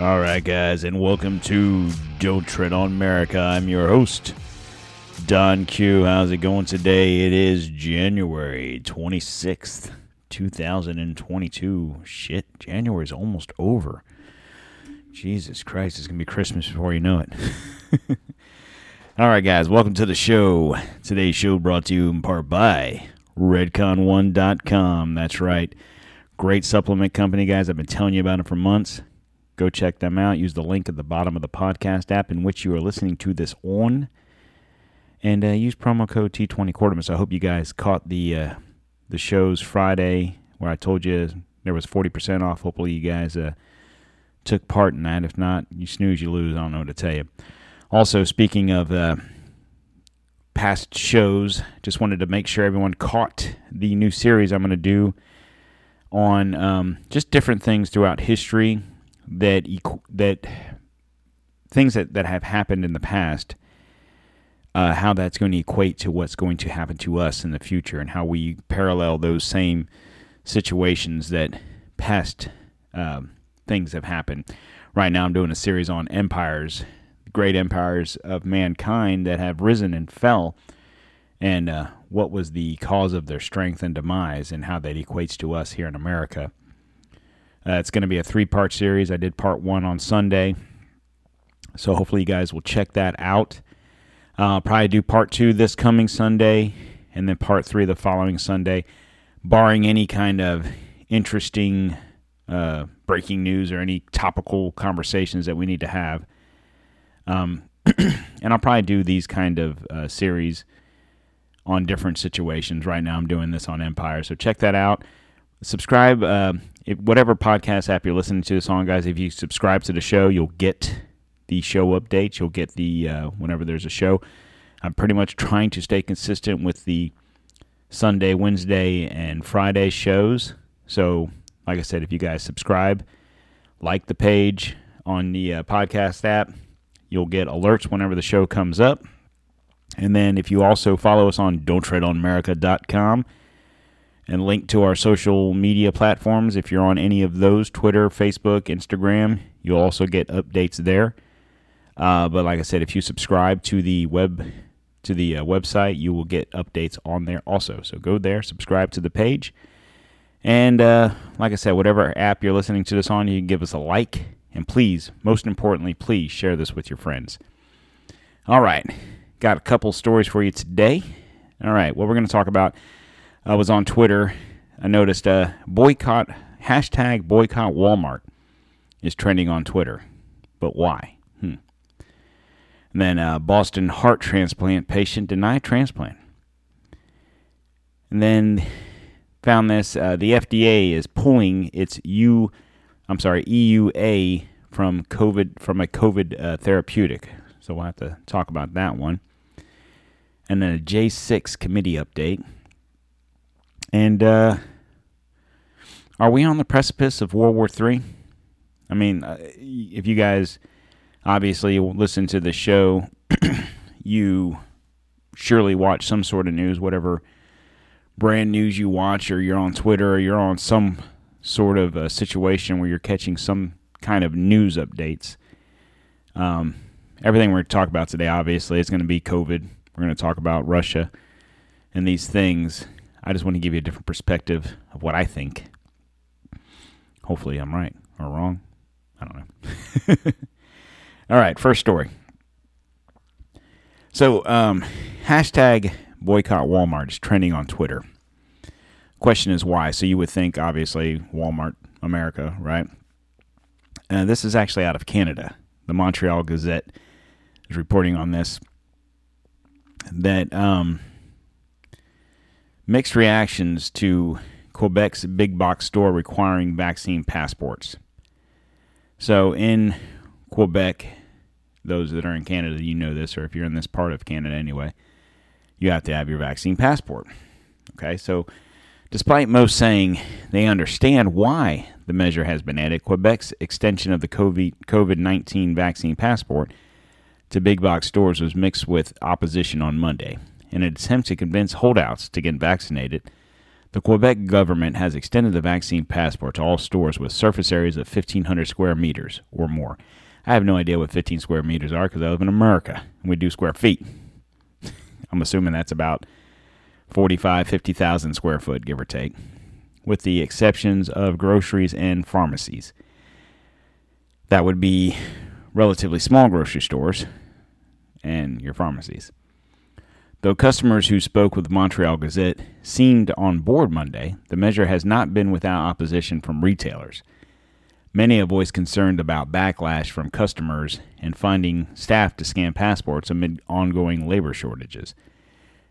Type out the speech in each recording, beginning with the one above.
All right, guys, and welcome to Don't Tread on America. I'm your host, Don Q. How's it going today? It is January 26th, 2022. Shit, January's almost over. Jesus Christ, it's going to be Christmas before you know it. All right, guys, welcome to the show. Today's show brought to you in part by Redcon1.com. That's right. Great supplement company, guys. I've been telling you about it for months. Go check them out. Use the link at the bottom of the podcast app in which you are listening to this on. And uh, use promo code T20 Quarterman. I hope you guys caught the uh, the shows Friday where I told you there was 40% off. Hopefully, you guys uh, took part in that. If not, you snooze, you lose. I don't know what to tell you. Also, speaking of uh, past shows, just wanted to make sure everyone caught the new series I'm going to do on um, just different things throughout history that that things that, that have happened in the past, uh, how that's going to equate to what's going to happen to us in the future, and how we parallel those same situations that past um, things have happened. Right now, I'm doing a series on empires, great empires of mankind that have risen and fell, and uh, what was the cause of their strength and demise, and how that equates to us here in America. Uh, it's going to be a three part series. I did part one on Sunday. So hopefully you guys will check that out. Uh, I'll probably do part two this coming Sunday and then part three the following Sunday, barring any kind of interesting uh, breaking news or any topical conversations that we need to have. Um, and I'll probably do these kind of uh, series on different situations. Right now, I'm doing this on Empire, so check that out. Subscribe. Uh, if, whatever podcast app you're listening to this on, guys, if you subscribe to the show, you'll get the show updates. You'll get the uh, whenever there's a show. I'm pretty much trying to stay consistent with the Sunday, Wednesday, and Friday shows. So, like I said, if you guys subscribe, like the page on the uh, podcast app, you'll get alerts whenever the show comes up. And then if you also follow us on don'ttreadonamerica.com, and link to our social media platforms. If you're on any of those Twitter, Facebook, Instagram, you'll also get updates there. Uh, but like I said, if you subscribe to the web to the uh, website, you will get updates on there also. So go there, subscribe to the page, and uh, like I said, whatever app you're listening to this on, you can give us a like, and please, most importantly, please share this with your friends. All right, got a couple stories for you today. All right, what we're going to talk about I was on Twitter. I noticed a boycott hashtag boycott Walmart is trending on Twitter. But why? Hmm. And then a Boston heart transplant patient denied transplant. And then found this uh, the FDA is pulling its U I'm sorry, EUA from COVID from a COVID uh, therapeutic. So we'll have to talk about that one. And then a J6 committee update. And uh, are we on the precipice of World War III? I mean, uh, if you guys obviously listen to the show, you surely watch some sort of news, whatever brand news you watch, or you're on Twitter, or you're on some sort of a situation where you're catching some kind of news updates. Um, everything we're going to talk about today, obviously, is going to be COVID. We're going to talk about Russia and these things. I just want to give you a different perspective of what I think. Hopefully, I'm right or wrong. I don't know. All right, first story. So, um, hashtag boycott Walmart is trending on Twitter. Question is why? So, you would think, obviously, Walmart, America, right? Uh, this is actually out of Canada. The Montreal Gazette is reporting on this. That um, mixed reactions to Quebec's big box store requiring vaccine passports. So in Quebec, those that are in Canada, you know this, or if you're in this part of Canada anyway, you have to have your vaccine passport. Okay, so despite most saying they understand why the measure has been added, Quebec's extension of the COVID 19 vaccine passport to big box stores was mixed with opposition on Monday in an attempt to convince holdouts to get vaccinated, The Quebec government has extended the vaccine passport to all stores with surface areas of 1,500 square meters or more. I have no idea what 15 square meters are because I live in America and we do square feet. I'm assuming that's about 45, 50,000 square foot, give or take, with the exceptions of groceries and pharmacies. That would be relatively small grocery stores and your pharmacies. Though customers who spoke with the Montreal Gazette seemed on board Monday, the measure has not been without opposition from retailers. Many have voiced concern about backlash from customers and finding staff to scan passports amid ongoing labor shortages.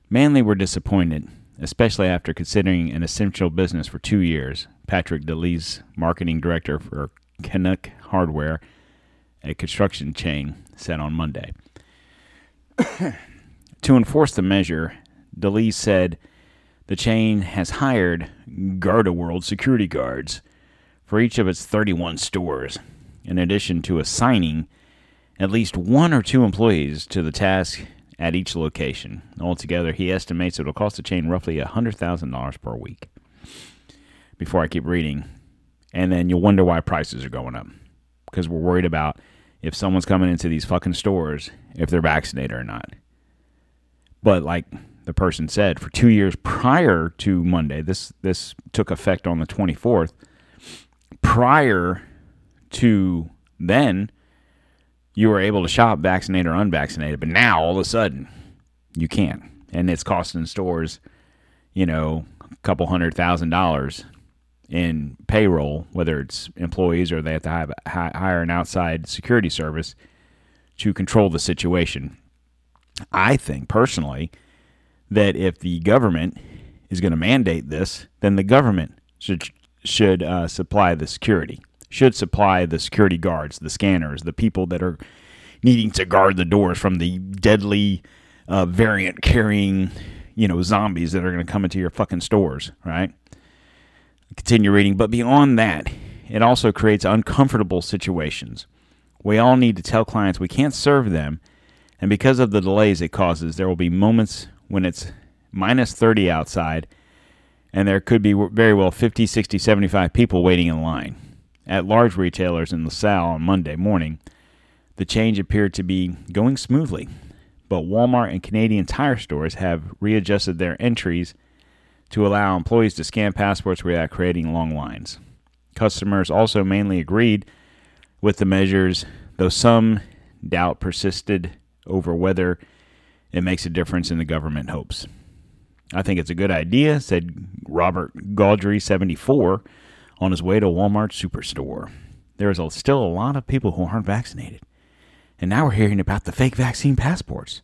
Manly were disappointed, especially after considering an essential business for two years. Patrick DeLees, marketing director for Canac Hardware, a construction chain, said on Monday. To enforce the measure, DeLees said the chain has hired Garda World security guards for each of its 31 stores, in addition to assigning at least one or two employees to the task at each location. Altogether, he estimates it will cost the chain roughly $100,000 per week. Before I keep reading, and then you'll wonder why prices are going up because we're worried about if someone's coming into these fucking stores if they're vaccinated or not. But like the person said, for two years prior to Monday, this this took effect on the 24th. Prior to then, you were able to shop vaccinated or unvaccinated, but now all of a sudden you can't, and it's costing stores, you know, a couple hundred thousand dollars in payroll, whether it's employees or they have to hire an outside security service to control the situation. I think personally that if the government is going to mandate this, then the government should should uh, supply the security should supply the security guards, the scanners, the people that are needing to guard the doors from the deadly uh, variant carrying, you know, zombies that are going to come into your fucking stores, right? Continue reading. But beyond that, it also creates uncomfortable situations. We all need to tell clients we can't serve them, and because of the delays it causes, there will be moments when it's minus 30 outside, and there could be very well 50, 60, 75 people waiting in line at large retailers in LaSalle on Monday morning, the change appeared to be going smoothly, but Walmart and Canadian tire stores have readjusted their entries to allow employees to scan passports without creating long lines. Customers also mainly agreed with the measures, though some doubt persisted over whether it makes a difference in the government hopes. I think it's a good idea, said Robert Gaudry, 74, on his way to Walmart superstore. There is still a lot of people who aren't vaccinated. And now we're hearing about the fake vaccine passports.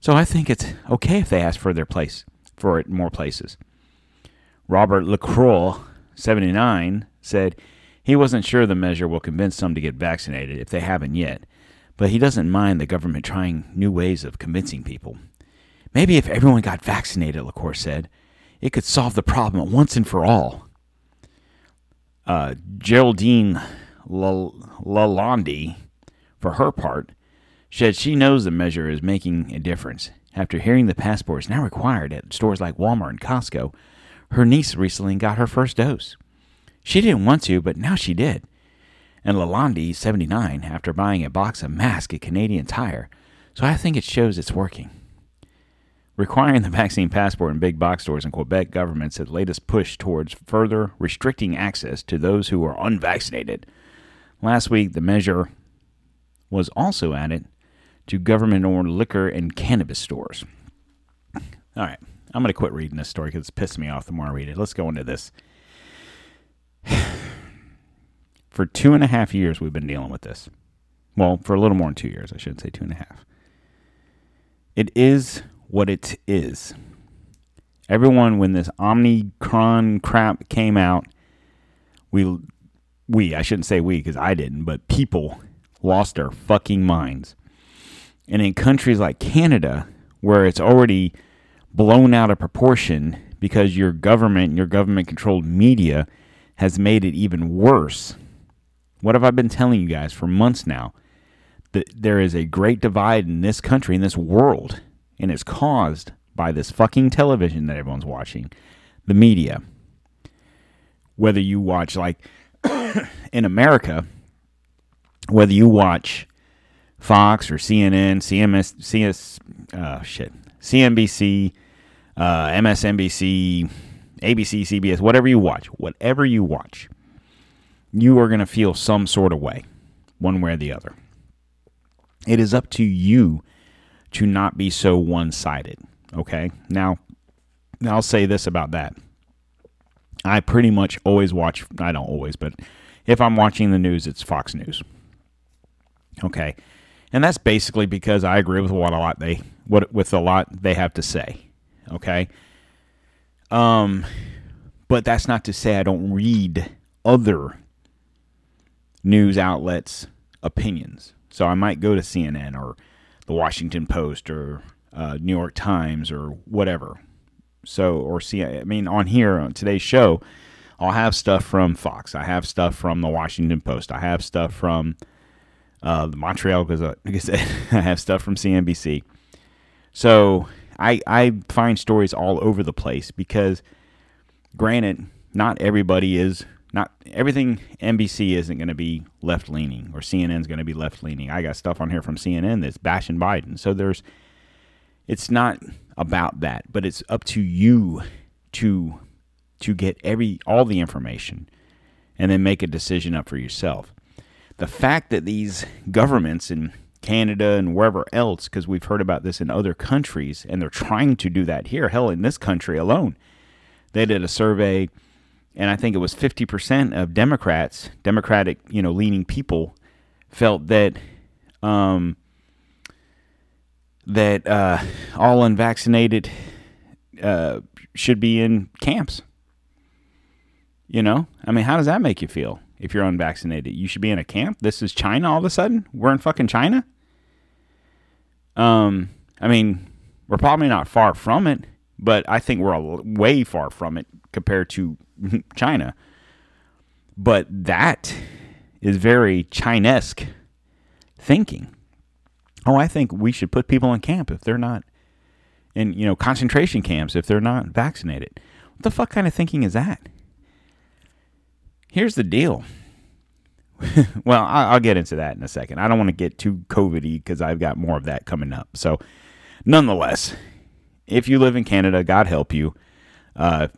So I think it's okay if they ask for their place for it more places. Robert LaCroix, 79, said he wasn't sure the measure will convince some to get vaccinated if they haven't yet, but he doesn't mind the government trying new ways of convincing people. Maybe if everyone got vaccinated, LaCroix said, it could solve the problem once and for all. Uh, Geraldine Lalonde, for her part, said she knows the measure is making a difference. After hearing the passport is now required at stores like Walmart and Costco, her niece recently got her first dose. She didn't want to, but now she did. And Lalonde, 79, after buying a box of masks at Canadian Tire, so I think it shows it's working. Requiring the vaccine passport in big box stores in Quebec government's latest push towards further restricting access to those who are unvaccinated. Last week, the measure was also added to government owned liquor and cannabis stores. All right, I'm going to quit reading this story because it's pissing me off the more I read it. Let's go into this. for two and a half years, we've been dealing with this. Well, for a little more than two years, I shouldn't say two and a half. It is what it is. Everyone, when this Omicron crap came out, we, we, I shouldn't say we because I didn't, but people lost their fucking minds. And in countries like Canada, where it's already blown out of proportion because your government, your government controlled media has made it even worse. What have I been telling you guys for months now? That there is a great divide in this country, in this world and it's caused by this fucking television that everyone's watching. the media, whether you watch like in America, whether you watch Fox or CNN, CMS, CS, uh, shit, CNBC, uh, MSNBC, ABC, CBS, whatever you watch, whatever you watch, you are going to feel some sort of way, one way or the other. It is up to you to not be so one sided. Okay. Now, I'll say this about that. I pretty much always watch, I don't always, but if I'm watching the news, it's Fox News. Okay. And that's basically because I agree with what a lot they what with a lot they have to say. Okay. Um but that's not to say I don't read other news outlets' opinions. So I might go to CNN or the Washington Post or uh, New York Times or whatever. So, or see, I mean, on here on today's show, I'll have stuff from Fox. I have stuff from the Washington Post. I have stuff from uh, the Montreal Gazette. Like I said, I have stuff from CNBC. So I I find stories all over the place because, granted, not everybody is not everything NBC isn't going to be left leaning or CNN's going to be left leaning. I got stuff on here from CNN that's bashing Biden. So there's it's not about that, but it's up to you to to get every all the information and then make a decision up for yourself. The fact that these governments in Canada and wherever else, because we've heard about this in other countries, and they're trying to do that here. Hell, in this country alone, they did a survey and I think it was 50% of Democrats, Democratic, you know, leaning people, felt that um, that uh, all unvaccinated uh, should be in camps. You know, I mean, how does that make you feel if you're unvaccinated? You should be in a camp. This is China. All of a sudden, we're in fucking China. Um, I mean, we're probably not far from it, but I think we're way far from it compared to China. But that is very Chinesque thinking. Oh, I think we should put people in camp if they're not in, you know, concentration camps if they're not vaccinated. What the fuck kind of thinking is that? Here's the deal. well, I'll get into that in a second. I don't want to get too COVIDy because I've got more of that coming up. So, nonetheless, if you live in Canada, God help you. Uh,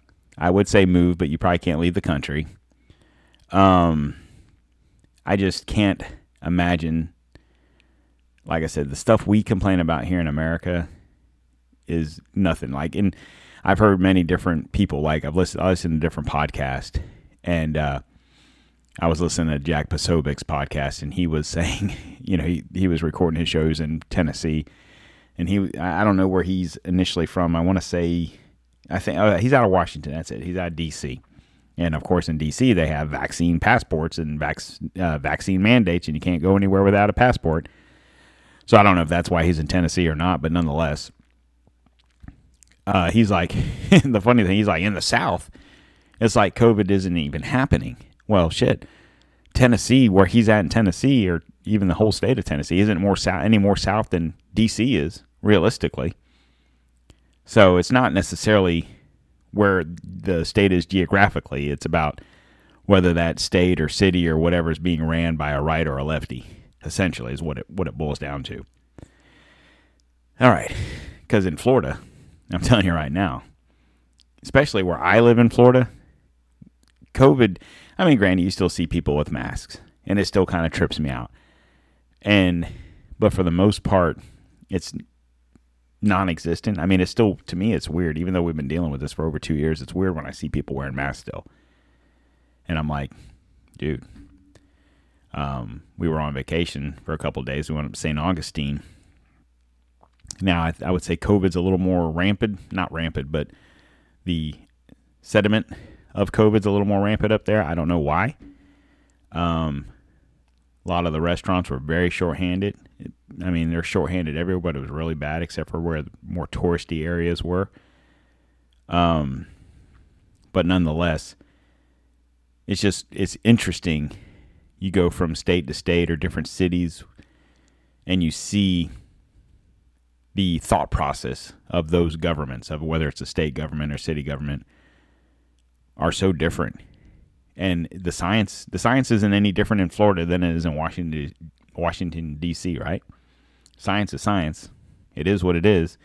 I would say move, but you probably can't leave the country. Um, I just can't imagine. Like I said, the stuff we complain about here in America is nothing. Like, and I've heard many different people. Like I've listened, I listened to different podcasts, and uh, I was listening to Jack Posobiec's podcast, and he was saying, you know, he he was recording his shows in Tennessee, and he I don't know where he's initially from. I want to say I think oh, he's out of Washington. That's it. He's out of D.C. And of course, in D.C., they have vaccine passports and vac- uh, vaccine mandates, and you can't go anywhere without a passport. So I don't know if that's why he's in Tennessee or not, but nonetheless, uh, he's like the funny thing. He's like in the South. It's like COVID isn't even happening. Well, shit. Tennessee, where he's at in Tennessee, or even the whole state of Tennessee, isn't more south any more south than D.C. is realistically. So it's not necessarily where the state is geographically. It's about whether that state or city or whatever is being ran by a right or a lefty. Essentially, is what it what it boils down to. All right, because in Florida, I'm telling you right now, especially where I live in Florida, COVID. I mean, granted, you still see people with masks, and it still kind of trips me out. And but for the most part, it's non-existent. I mean, it's still to me it's weird. Even though we've been dealing with this for over two years, it's weird when I see people wearing masks still. And I'm like, dude. Um, we were on vacation for a couple days. We went up to St. Augustine. Now, I, I would say COVID's a little more rampant, not rampant, but the sediment of COVID's a little more rampant up there. I don't know why. Um, a lot of the restaurants were very short-handed. I mean, they're short-handed everywhere, but it was really bad except for where the more touristy areas were. Um, but nonetheless, it's just it's interesting. You go from state to state or different cities, and you see the thought process of those governments, of whether it's a state government or city government, are so different. And the science the science isn't any different in Florida than it is in Washington Washington D.C., right? Science is science. It is what it is.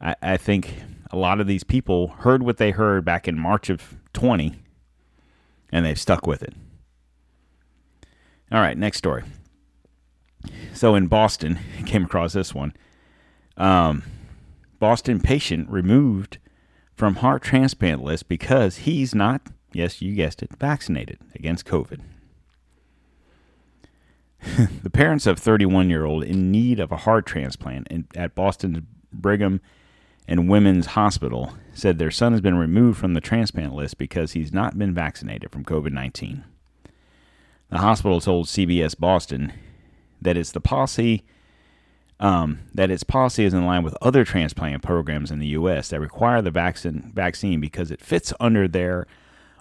I, I think a lot of these people heard what they heard back in March of 20 and they've stuck with it. All right, next story. So in Boston, I came across this one. Um, Boston patient removed from heart transplant list because he's not, yes, you guessed it, vaccinated against COVID. the parents of 31 year old in need of a heart transplant in, at Boston's Brigham and Women's Hospital said their son has been removed from the transplant list because he's not been vaccinated from COVID 19. The hospital told CBS Boston that it's the policy um, that its policy is in line with other transplant programs in the U.S. that require the vaccine vaccine because it fits under their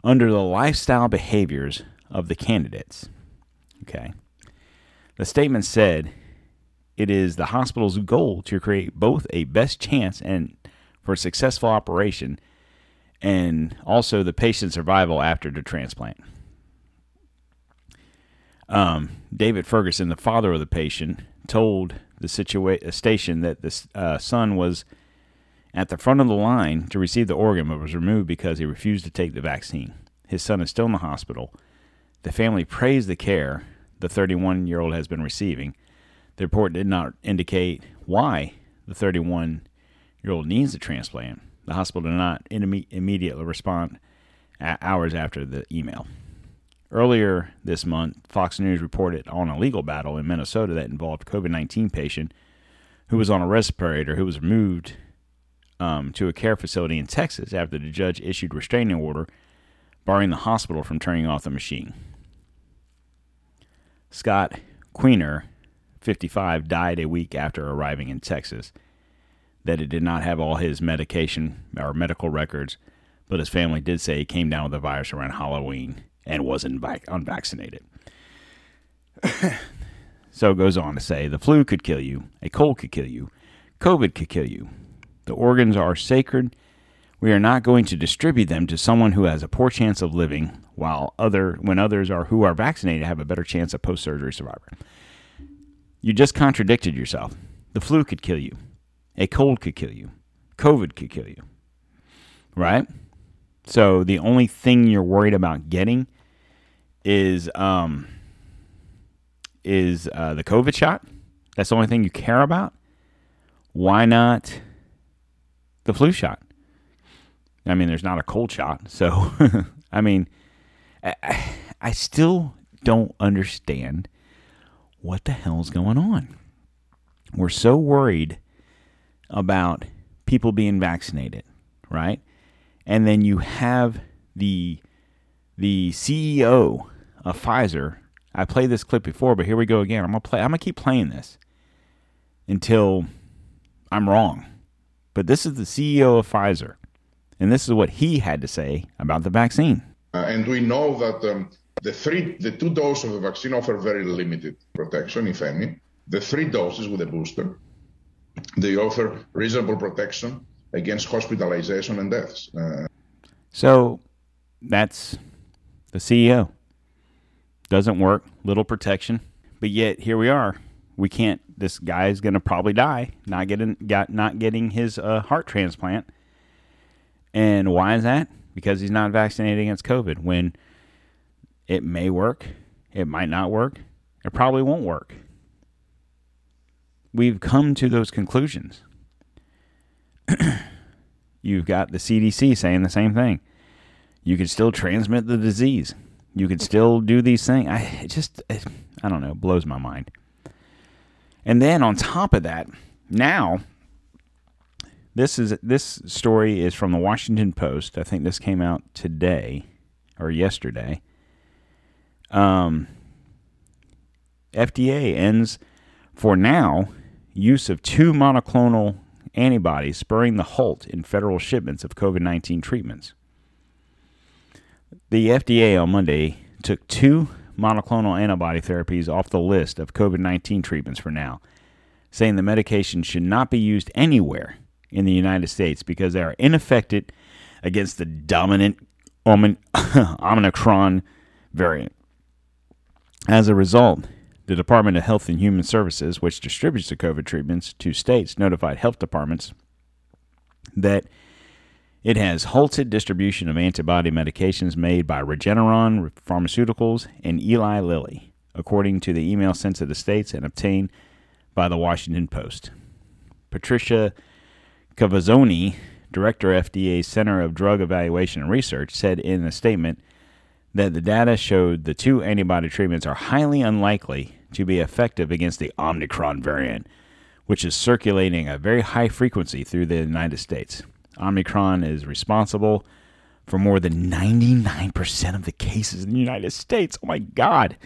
under the lifestyle behaviors of the candidates. Okay. The statement said it is the hospital's goal to create both a best chance and for successful operation and also the patient's survival after the transplant. Um, David Ferguson, the father of the patient, told the situa- station that the uh, son was at the front of the line to receive the organ but was removed because he refused to take the vaccine. His son is still in the hospital. The family praised the care the 31 year old has been receiving. The report did not indicate why the 31 year old needs a transplant. The hospital did not immediately respond hours after the email. Earlier this month, Fox News reported on a legal battle in Minnesota that involved a COVID 19 patient who was on a respirator who was moved um, to a care facility in Texas after the judge issued restraining order barring the hospital from turning off the machine. Scott Quiner, 55, died a week after arriving in Texas. That it did not have all his medication or medical records, but his family did say he came down with the virus around Halloween and wasn't unvaccinated. so it goes on to say the flu could kill you, a cold could kill you, COVID could kill you. The organs are sacred. We are not going to distribute them to someone who has a poor chance of living, while other when others are who are vaccinated have a better chance of post-surgery survival. You just contradicted yourself. The flu could kill you. A cold could kill you. COVID could kill you. Right? So the only thing you're worried about getting is um, is uh, the COVID shot. That's the only thing you care about. Why not the flu shot? I mean, there's not a cold shot, so I mean, I, I still don't understand what the hell's going on. We're so worried about people being vaccinated, right? And then you have the the CEO of Pfizer. I played this clip before, but here we go again. I'm gonna play. I'm gonna keep playing this until I'm wrong. But this is the CEO of Pfizer, and this is what he had to say about the vaccine. Uh, and we know that um, the three, the two doses of the vaccine offer very limited protection, if any. The three doses with a booster, they offer reasonable protection against hospitalization and deaths. Uh, so that's the CEO doesn't work, little protection, but yet here we are. We can't. This guy is going to probably die, not getting got not getting his uh, heart transplant. And why is that? Because he's not vaccinated against COVID. When it may work, it might not work, it probably won't work. We've come to those conclusions. You've got the CDC saying the same thing. You can still transmit the disease you could still do these things. I it just, it, I don't know, blows my mind. And then on top of that, now this is this story is from the Washington Post. I think this came out today or yesterday. Um, FDA ends for now use of two monoclonal antibodies, spurring the halt in federal shipments of COVID 19 treatments. The FDA on Monday took two monoclonal antibody therapies off the list of COVID 19 treatments for now, saying the medication should not be used anywhere in the United States because they are ineffective against the dominant Omicron variant. As a result, the Department of Health and Human Services, which distributes the COVID treatments to states, notified health departments that it has halted distribution of antibody medications made by Regeneron Pharmaceuticals and Eli Lilly, according to the email sent to the states and obtained by the Washington Post. Patricia Cavazzoni, director of FDA Center of Drug Evaluation and Research, said in a statement that the data showed the two antibody treatments are highly unlikely to be effective against the Omicron variant, which is circulating at very high frequency through the United States. Omicron is responsible for more than 99% of the cases in the United States. Oh my God.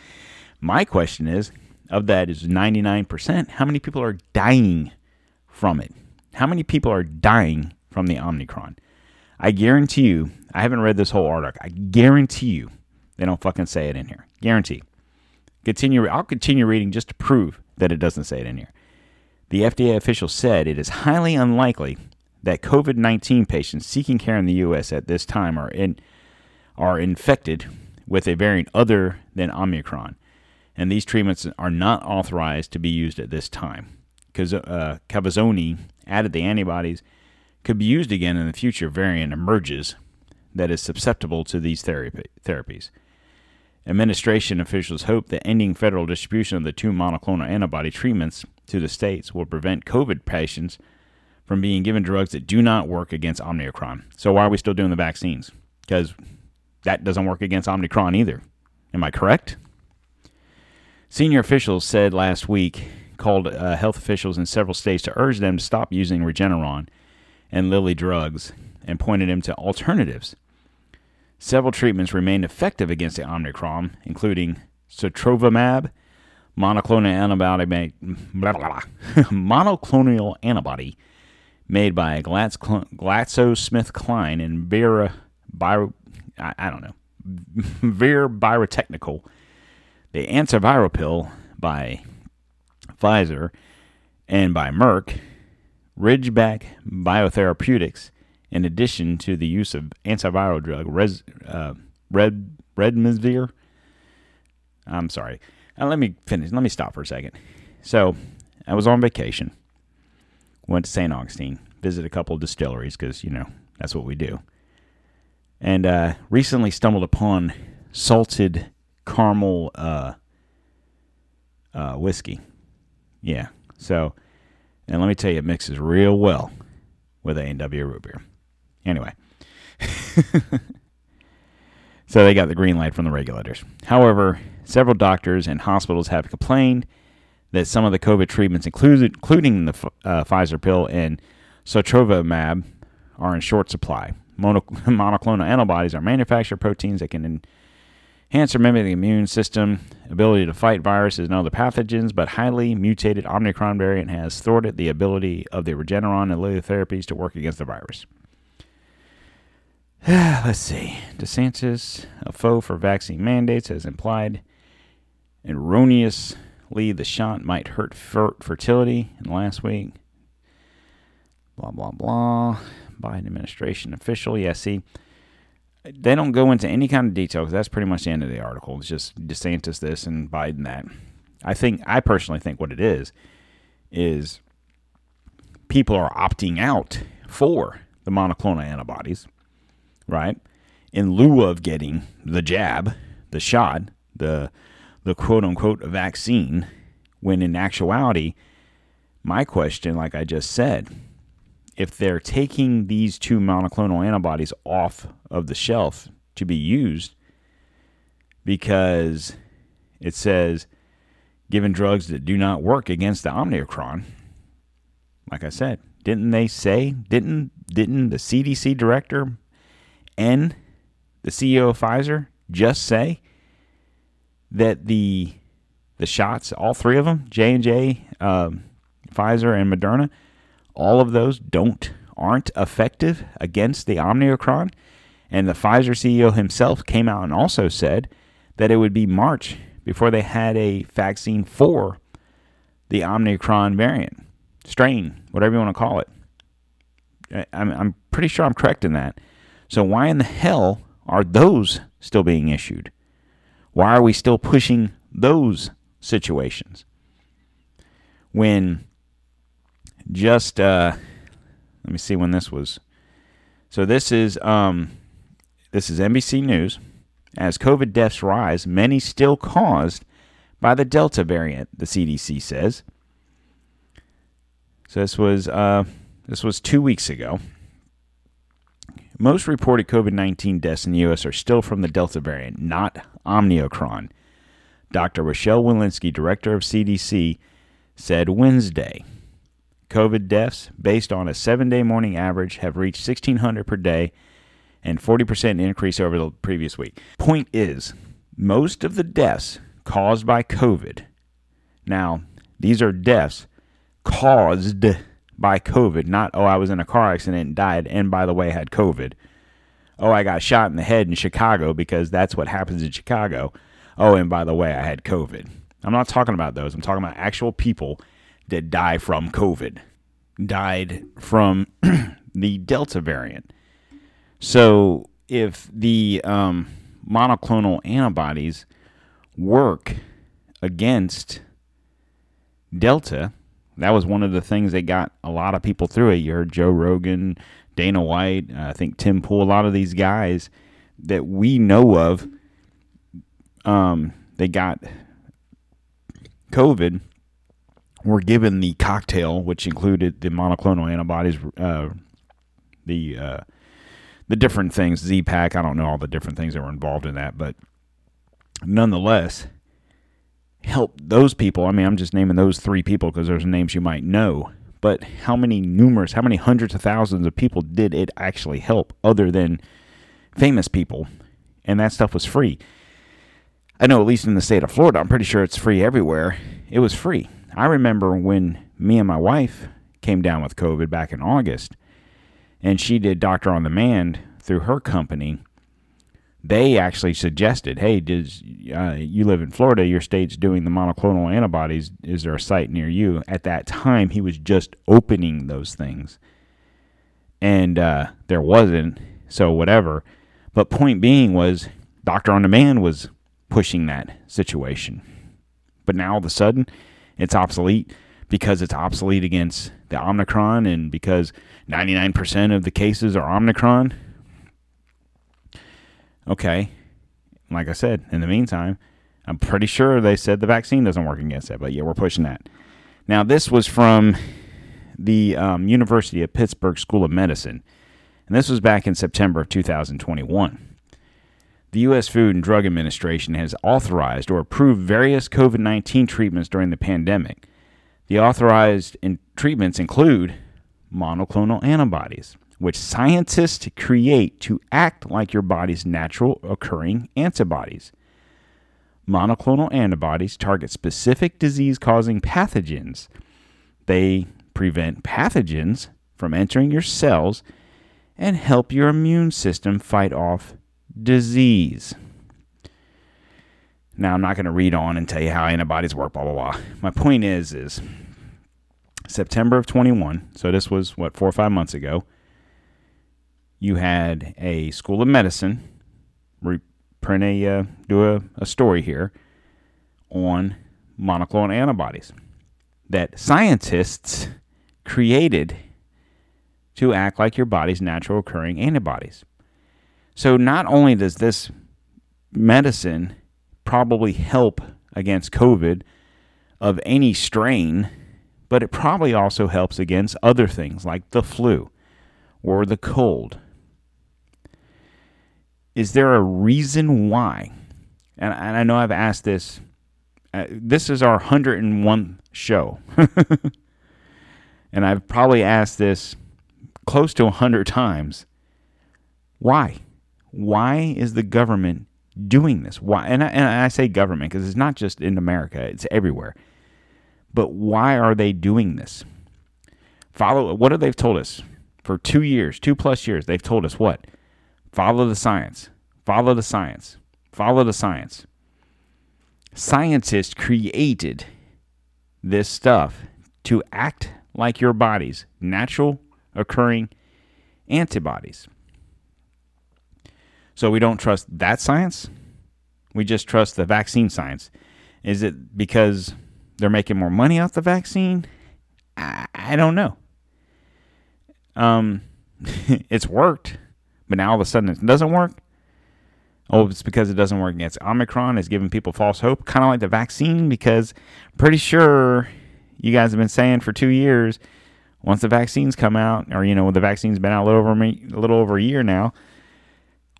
My question is of that is 99%. How many people are dying from it? How many people are dying from the Omicron? I guarantee you, I haven't read this whole article. I guarantee you they don't fucking say it in here. Guarantee. Continue. I'll continue reading just to prove that it doesn't say it in here. The FDA official said it is highly unlikely that COVID 19 patients seeking care in the U.S. at this time are, in, are infected with a variant other than Omicron, and these treatments are not authorized to be used at this time. Because uh, Cavazzoni added the antibodies could be used again in the future variant emerges that is susceptible to these therapy, therapies. Administration officials hope that ending federal distribution of the two monoclonal antibody treatments to the states will prevent COVID patients from being given drugs that do not work against Omicron. So why are we still doing the vaccines? Because that doesn't work against Omicron either. Am I correct? Senior officials said last week called uh, health officials in several states to urge them to stop using Regeneron and Lilly drugs and pointed them to alternatives. Several treatments remain effective against the Omicron, including sotrovimab, monoclonal antibody, blah, blah, blah, monoclonal antibody made by GlaxoSmithKline and Vera Bio, I, I don't know, Vir Biotechnical, the antiviral pill by Pfizer and by Merck, Ridgeback Biotherapeutics, in addition to the use of antiviral drug res, uh, red redmesivir. I'm sorry. Uh, let me finish. Let me stop for a second. So, I was on vacation. Went to St. Augustine, visited a couple of distilleries because you know that's what we do. And uh, recently stumbled upon salted caramel uh, uh, whiskey. Yeah. So, and let me tell you, it mixes real well with A and W root beer. Anyway. so they got the green light from the regulators. However, several doctors and hospitals have complained that some of the COVID treatments, including the uh, Pfizer pill and sotrovimab, are in short supply. Mono- monoclonal antibodies are manufactured proteins that can enhance or mimic the immune system, ability to fight viruses and other pathogens, but highly mutated Omicron variant has thwarted the ability of the Regeneron and Lilly therapies to work against the virus. Let's see. DeSantis, a foe for vaccine mandates, has implied erroneously the shot might hurt fer- fertility. And last week, blah, blah, blah. Biden administration official. Yeah, see, they don't go into any kind of detail because that's pretty much the end of the article. It's just DeSantis this and Biden that. I think, I personally think what it is, is people are opting out for the monoclonal antibodies right? In lieu of getting the jab, the shot, the the quote unquote vaccine, when in actuality, my question, like I just said, if they're taking these two monoclonal antibodies off of the shelf to be used because it says given drugs that do not work against the Omicron, like I said, didn't they say, didn't didn't the CDC director and the CEO of Pfizer just say that the the shots, all three of them, J and J, um, Pfizer, and Moderna, all of those don't aren't effective against the Omicron. And the Pfizer CEO himself came out and also said that it would be March before they had a vaccine for the Omicron variant, strain, whatever you want to call it. I'm, I'm pretty sure I'm correct in that. So, why in the hell are those still being issued? Why are we still pushing those situations? When just, uh, let me see when this was. So, this is, um, this is NBC News. As COVID deaths rise, many still caused by the Delta variant, the CDC says. So this was uh, this was two weeks ago. Most reported COVID 19 deaths in the U.S. are still from the Delta variant, not Omicron. Dr. Rochelle Walensky, director of CDC, said Wednesday COVID deaths, based on a seven day morning average, have reached 1,600 per day and 40% increase over the previous week. Point is, most of the deaths caused by COVID, now, these are deaths caused by COVID, not, oh, I was in a car accident and died, and by the way, had COVID. Oh, I got shot in the head in Chicago because that's what happens in Chicago. Oh, and by the way, I had COVID. I'm not talking about those. I'm talking about actual people that die from COVID, died from the Delta variant. So if the um, monoclonal antibodies work against Delta, that was one of the things that got a lot of people through it. You heard Joe Rogan, Dana White, uh, I think Tim Pool, a lot of these guys that we know of, um, they got COVID, were given the cocktail, which included the monoclonal antibodies, uh, the uh, the different things, Z-Pack. I don't know all the different things that were involved in that, but nonetheless, help those people. I mean, I'm just naming those three people because there's names you might know. But how many numerous, how many hundreds of thousands of people did it actually help other than famous people? And that stuff was free. I know, at least in the state of Florida, I'm pretty sure it's free everywhere. It was free. I remember when me and my wife came down with COVID back in August, and she did Doctor on Demand through her company they actually suggested, "Hey, does uh, you live in Florida? Your state's doing the monoclonal antibodies. Is there a site near you?" At that time, he was just opening those things, and uh, there wasn't. So whatever. But point being was, Doctor on Demand was pushing that situation, but now all of a sudden, it's obsolete because it's obsolete against the Omicron, and because 99% of the cases are Omicron Okay. Like I said, in the meantime, I'm pretty sure they said the vaccine doesn't work against that, but yeah, we're pushing that. Now, this was from the um, University of Pittsburgh School of Medicine, and this was back in September of 2021. The U.S. Food and Drug Administration has authorized or approved various COVID 19 treatments during the pandemic. The authorized in- treatments include monoclonal antibodies, which scientists create to act like your body's natural occurring antibodies. Monoclonal antibodies target specific disease causing pathogens. They prevent pathogens from entering your cells and help your immune system fight off disease. Now, I'm not going to read on and tell you how antibodies work, blah, blah, blah. My point is, is September of 21, so this was, what, four or five months ago, you had a school of medicine print a uh, do a, a story here on monoclonal antibodies that scientists created to act like your body's natural occurring antibodies. So not only does this medicine probably help against COVID of any strain, but it probably also helps against other things like the flu or the cold is there a reason why? And, and I know I've asked this. Uh, this is our 101 show. and I've probably asked this close to 100 times. Why? Why is the government doing this? Why? And I, and I say government because it's not just in America, it's everywhere. But why are they doing this? Follow what have they told us for two years, two plus years? They've told us what? Follow the science. Follow the science. Follow the science. Scientists created this stuff to act like your body's natural occurring antibodies. So we don't trust that science. We just trust the vaccine science. Is it because they're making more money off the vaccine? I, I don't know. Um, it's worked, but now all of a sudden it doesn't work. Oh, it's because it doesn't work against Omicron. It's giving people false hope, kind of like the vaccine, because I'm pretty sure you guys have been saying for two years, once the vaccines come out, or you know, the vaccine's been out a little over a little over a year now.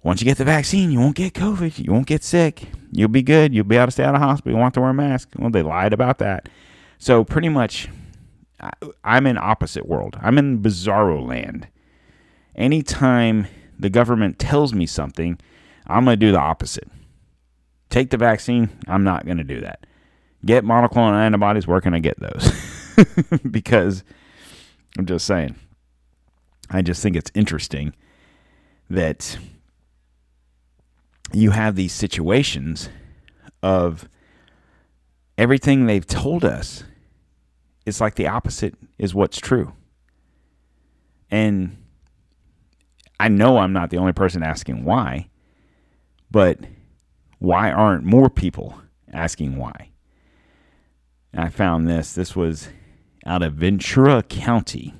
Once you get the vaccine, you won't get COVID. You won't get sick. You'll be good. You'll be able to stay out of hospital. You won't have to wear a mask. Well, they lied about that. So pretty much, I'm in opposite world. I'm in bizarro land. Anytime the government tells me something, I'm going to do the opposite. Take the vaccine. I'm not going to do that. Get monoclonal antibodies. Where can I get those? because I'm just saying. I just think it's interesting that you have these situations of everything they've told us it's like the opposite is what's true. And I know I'm not the only person asking why, but why aren't more people asking why? I found this. This was out of Ventura County,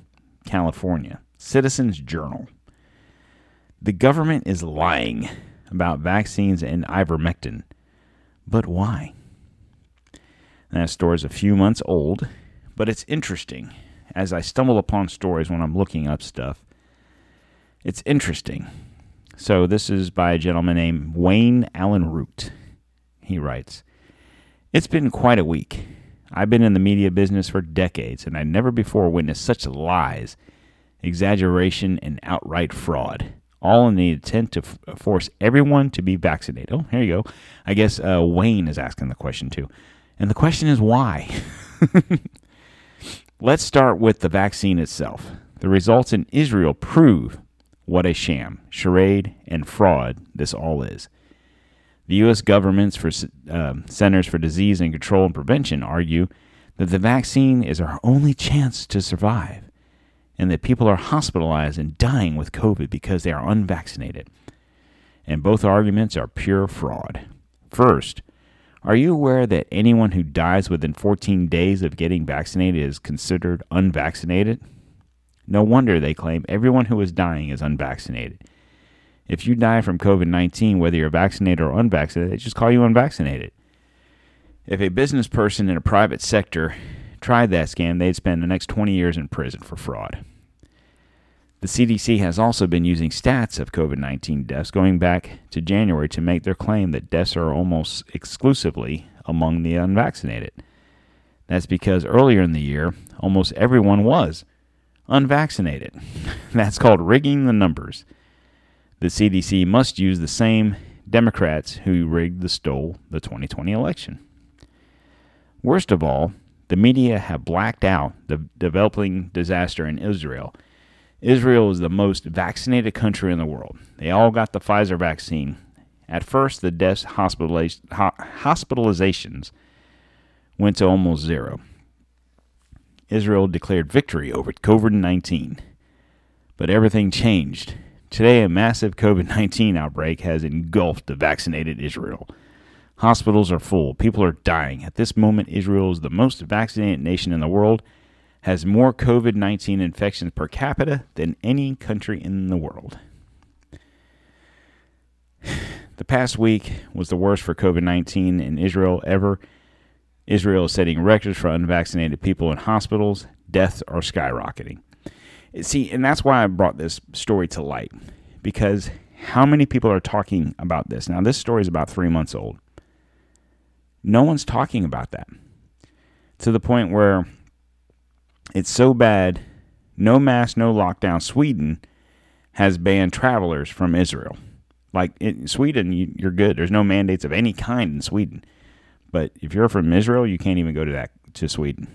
California. Citizens Journal. The government is lying about vaccines and ivermectin. But why? That story is a few months old, but it's interesting as I stumble upon stories when I'm looking up stuff. It's interesting. So, this is by a gentleman named Wayne Allyn Root. He writes It's been quite a week. I've been in the media business for decades, and I never before witnessed such lies, exaggeration, and outright fraud, all in the intent to f- force everyone to be vaccinated. Oh, here you go. I guess uh, Wayne is asking the question too. And the question is why? Let's start with the vaccine itself. The results in Israel prove what a sham, charade, and fraud this all is. The U.S. government's for, uh, Centers for Disease and Control and Prevention argue that the vaccine is our only chance to survive, and that people are hospitalized and dying with COVID because they are unvaccinated. And both arguments are pure fraud. First, are you aware that anyone who dies within 14 days of getting vaccinated is considered unvaccinated? No wonder they claim everyone who is dying is unvaccinated. If you die from COVID 19, whether you're vaccinated or unvaccinated, they just call you unvaccinated. If a business person in a private sector tried that scam, they'd spend the next 20 years in prison for fraud. The CDC has also been using stats of COVID 19 deaths going back to January to make their claim that deaths are almost exclusively among the unvaccinated. That's because earlier in the year, almost everyone was unvaccinated. That's called rigging the numbers. The CDC must use the same Democrats who rigged the stole the 2020 election. Worst of all, the media have blacked out the developing disaster in Israel Israel is the most vaccinated country in the world. They all got the Pfizer vaccine. At first, the deaths hospitalizations went to almost zero. Israel declared victory over COVID 19. But everything changed. Today, a massive COVID 19 outbreak has engulfed the vaccinated Israel. Hospitals are full. People are dying. At this moment, Israel is the most vaccinated nation in the world has more COVID 19 infections per capita than any country in the world. The past week was the worst for COVID 19 in Israel ever. Israel is setting records for unvaccinated people in hospitals. Deaths are skyrocketing. See, and that's why I brought this story to light because how many people are talking about this? Now, this story is about three months old. No one's talking about that to the point where it's so bad, no mask, no lockdown. Sweden has banned travelers from Israel. Like in Sweden, you, you're good. There's no mandates of any kind in Sweden. But if you're from Israel, you can't even go to that to Sweden.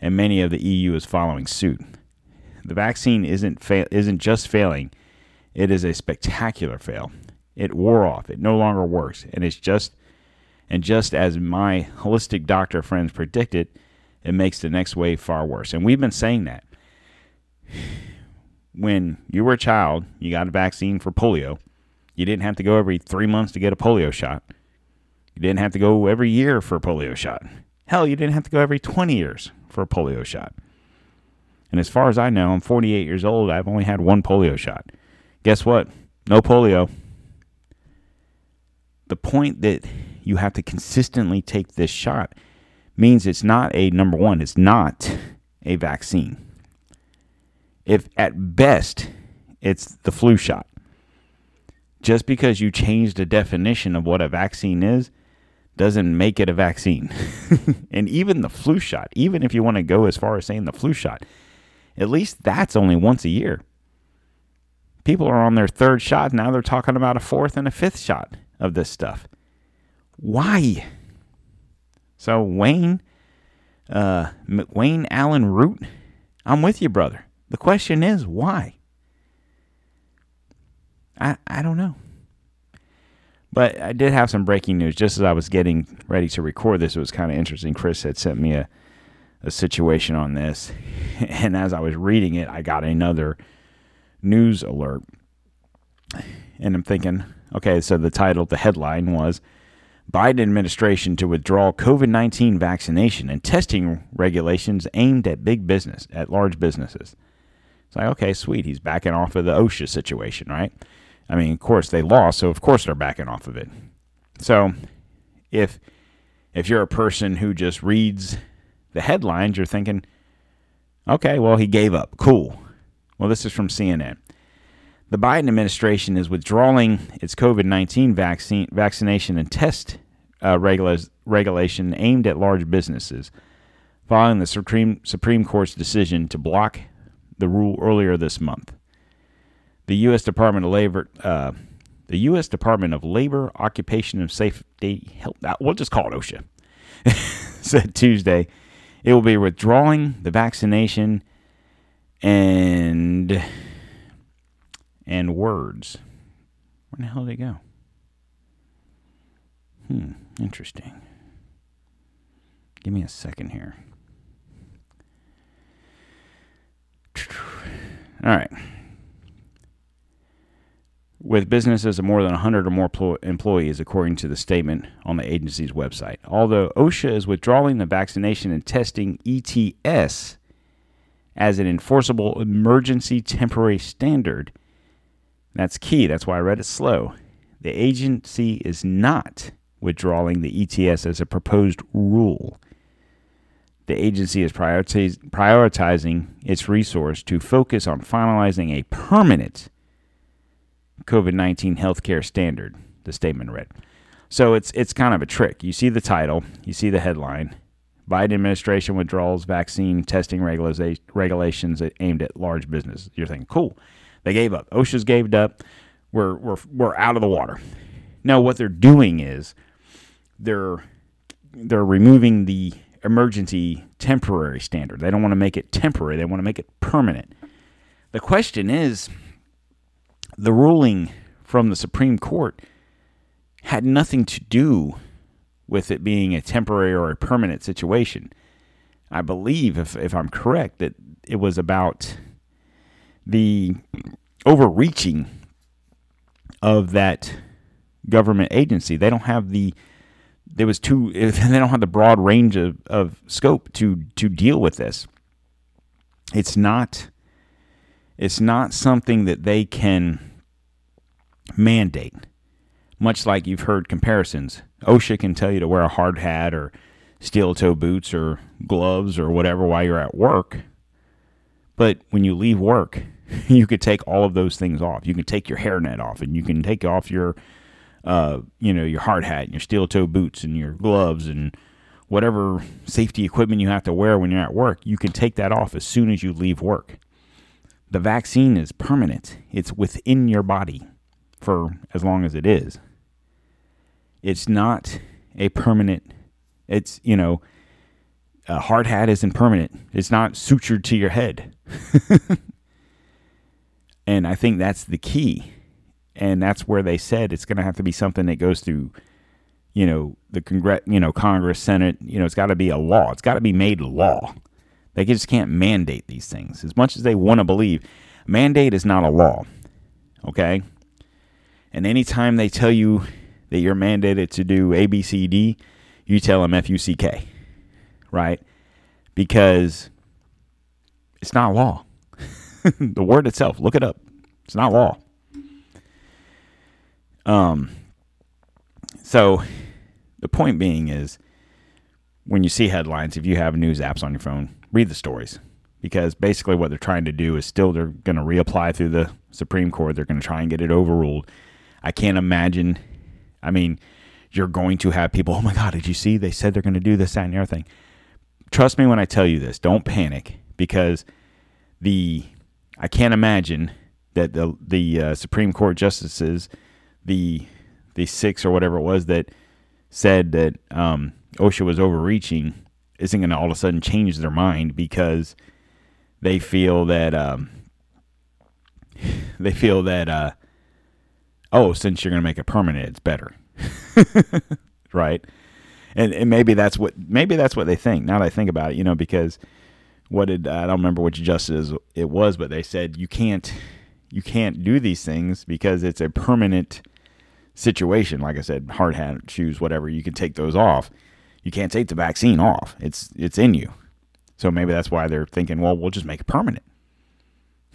And many of the EU is following suit. The vaccine isn't fa- isn't just failing; it is a spectacular fail. It wore off. It no longer works, and it's just and just as my holistic doctor friends predicted, it makes the next wave far worse. And we've been saying that. When you were a child, you got a vaccine for polio. You didn't have to go every three months to get a polio shot. You didn't have to go every year for a polio shot. Hell, you didn't have to go every 20 years for a polio shot. And as far as I know, I'm 48 years old. I've only had one polio shot. Guess what? No polio. The point that you have to consistently take this shot means it's not a number one, it's not a vaccine. If at best it's the flu shot, just because you change the definition of what a vaccine is doesn't make it a vaccine. and even the flu shot, even if you want to go as far as saying the flu shot, at least that's only once a year. People are on their third shot. Now they're talking about a fourth and a fifth shot of this stuff. Why? So, Wayne, uh, Wayne Allyn Root, I'm with you, brother. The question is, why? I, I don't know. But I did have some breaking news just as I was getting ready to record this. It was kind of interesting. Chris had sent me a, a situation on this. And as I was reading it, I got another news alert. And I'm thinking, okay, so the title, the headline was Biden administration to withdraw COVID 19 vaccination and testing regulations aimed at big business, at large businesses. It's like, okay, sweet. He's backing off of the OSHA situation, right? I mean, of course they lost, so of course they're backing off of it. So if if you're a person who just reads the headlines, you're thinking, okay, well he gave up. Cool. Well, this is from CNN. The Biden administration is withdrawing its COVID 19 vaccine, vaccination and test uh, regula- regulation aimed at large businesses, following the Supreme, Supreme Court's decision to block the rule earlier this month the U.S. Department of Labor, uh, the U.S. Department of Labor, Occupation and Safety, Health, uh, we'll just call it OSHA, said Tuesday it will be withdrawing the vaccination and and words. Where the hell did they go? Hmm, interesting. Give me a second here. All right with businesses of more than 100 or more pl- employees, according to the statement on the agency's website. Although OSHA is withdrawing the vaccination and testing ETS as an enforceable emergency temporary standard, that's key. That's why I read it slow. The agency is not withdrawing the ETS as a proposed rule. The agency is prioritizing its resource to focus on finalizing a permanent COVID 19 healthcare standard, the statement read. So it's, it's kind of a trick. You see the title, you see the headline Biden administration withdraws vaccine testing regula- regulations aimed at large business. You're thinking, cool. They gave up. OSHA's gave up. We're, we're, we're out of the water. No, what they're doing is they're they're removing the emergency temporary standard. They don't want to make it temporary. They want to make it permanent. The question is, the ruling from the Supreme Court had nothing to do with it being a temporary or a permanent situation. I believe, if, if I'm correct, that it was about the overreaching of that government agency. They don't have the there was too they don't have the broad range of, of scope to to deal with this. It's not it's not something that they can mandate. Much like you've heard comparisons, OSHA can tell you to wear a hard hat or steel toe boots or gloves or whatever while you're at work. But when you leave work, you could take all of those things off. You can take your hairnet off and you can take off your uh, you know, your hard hat and your steel toe boots and your gloves and whatever safety equipment you have to wear when you're at work, you can take that off as soon as you leave work. The vaccine is permanent. It's within your body for as long as it is. It's not a permanent, it's, you know, a hard hat isn't permanent. It's not sutured to your head. and I think that's the key. And that's where they said it's going to have to be something that goes through, you know, the Congress, you know, Congress, Senate. You know, it's got to be a law. It's got to be made law. They just can't mandate these things as much as they want to believe. Mandate is not a law. Okay, And anytime they tell you that you're mandated to do A, B, C, D, you tell them F, U, C, K, right? Because it's not law. the word itself, look it up. It's not law. Um, so the point being is when you see headlines, if you have news apps on your phone, read the stories because basically what they're trying to do is still they're going to reapply through the Supreme Court. They're going to try and get it overruled. I can't imagine. I mean, you're going to have people, oh my God, did you see? They said they're going to do this, that, and the other thing. Trust me when I tell you this. Don't panic because the I can't imagine that the the uh, Supreme Court justices, the the six or whatever it was that said that um, OSHA was overreaching, isn't going to all of a sudden change their mind because they feel that um, they feel that uh, oh, since you're going to make it permanent, it's better, right? And, and maybe that's what maybe that's what they think. Now that I think about it, you know, because what did I don't remember which justice it was, but they said you can't you can't do these things because it's a permanent situation. Like I said, hard hat, shoes, whatever, you can take those off. You can't take the vaccine off. It's it's in you. So maybe that's why they're thinking, well, we'll just make it permanent.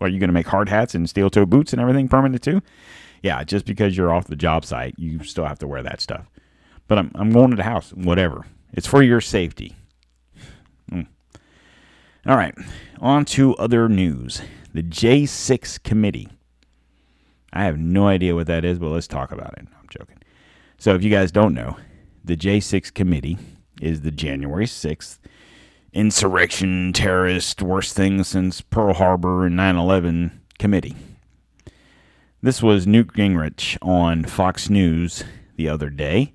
Are you going to make hard hats and steel toe boots and everything permanent too? Yeah, just because you're off the job site, you still have to wear that stuff. But I'm, I'm going to the house, whatever. It's for your safety. All right, on to other news. The J6 committee. I have no idea what that is, but let's talk about it. I'm joking. So, if you guys don't know, the J6 committee is the January 6th insurrection, terrorist, worst thing since Pearl Harbor and 9 11 committee. This was Newt Gingrich on Fox News the other day,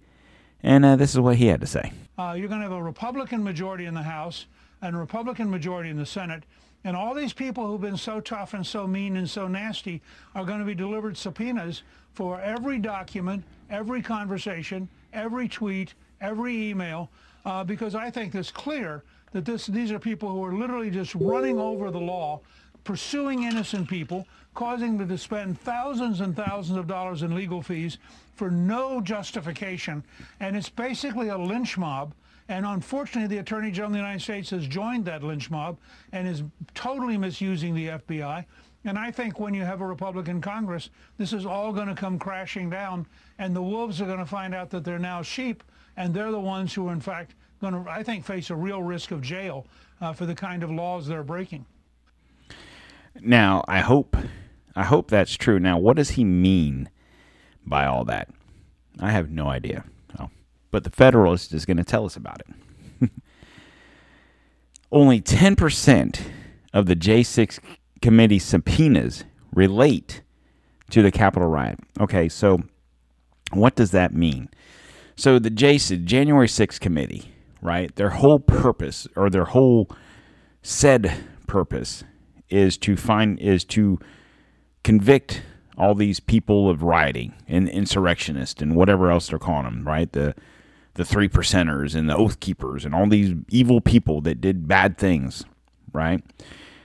and uh, this is what he had to say. Uh, you're going to have a Republican majority in the House and Republican majority in the Senate. And all these people who've been so tough and so mean and so nasty are going to be delivered subpoenas for every document, every conversation, every tweet, every email, uh, because I think it's clear that this, these are people who are literally just running over the law, pursuing innocent people, causing them to spend thousands and thousands of dollars in legal fees for no justification. And it's basically a lynch mob. And unfortunately, the Attorney General of the United States has joined that lynch mob and is totally misusing the FBI. And I think when you have a Republican Congress, this is all going to come crashing down, and the wolves are going to find out that they're now sheep, and they're the ones who are, in fact, going to, I think, face a real risk of jail uh, for the kind of laws they're breaking. Now, I hope, I hope that's true. Now, what does he mean by all that? I have no idea. But the Federalist is going to tell us about it. Only 10% of the J6 committee subpoenas relate to the Capitol riot. Okay, so what does that mean? So the J6, January 6th committee, right? Their whole purpose or their whole said purpose is to find is to convict all these people of rioting and insurrectionists and whatever else they're calling them, right? The the three percenters and the oath keepers and all these evil people that did bad things, right?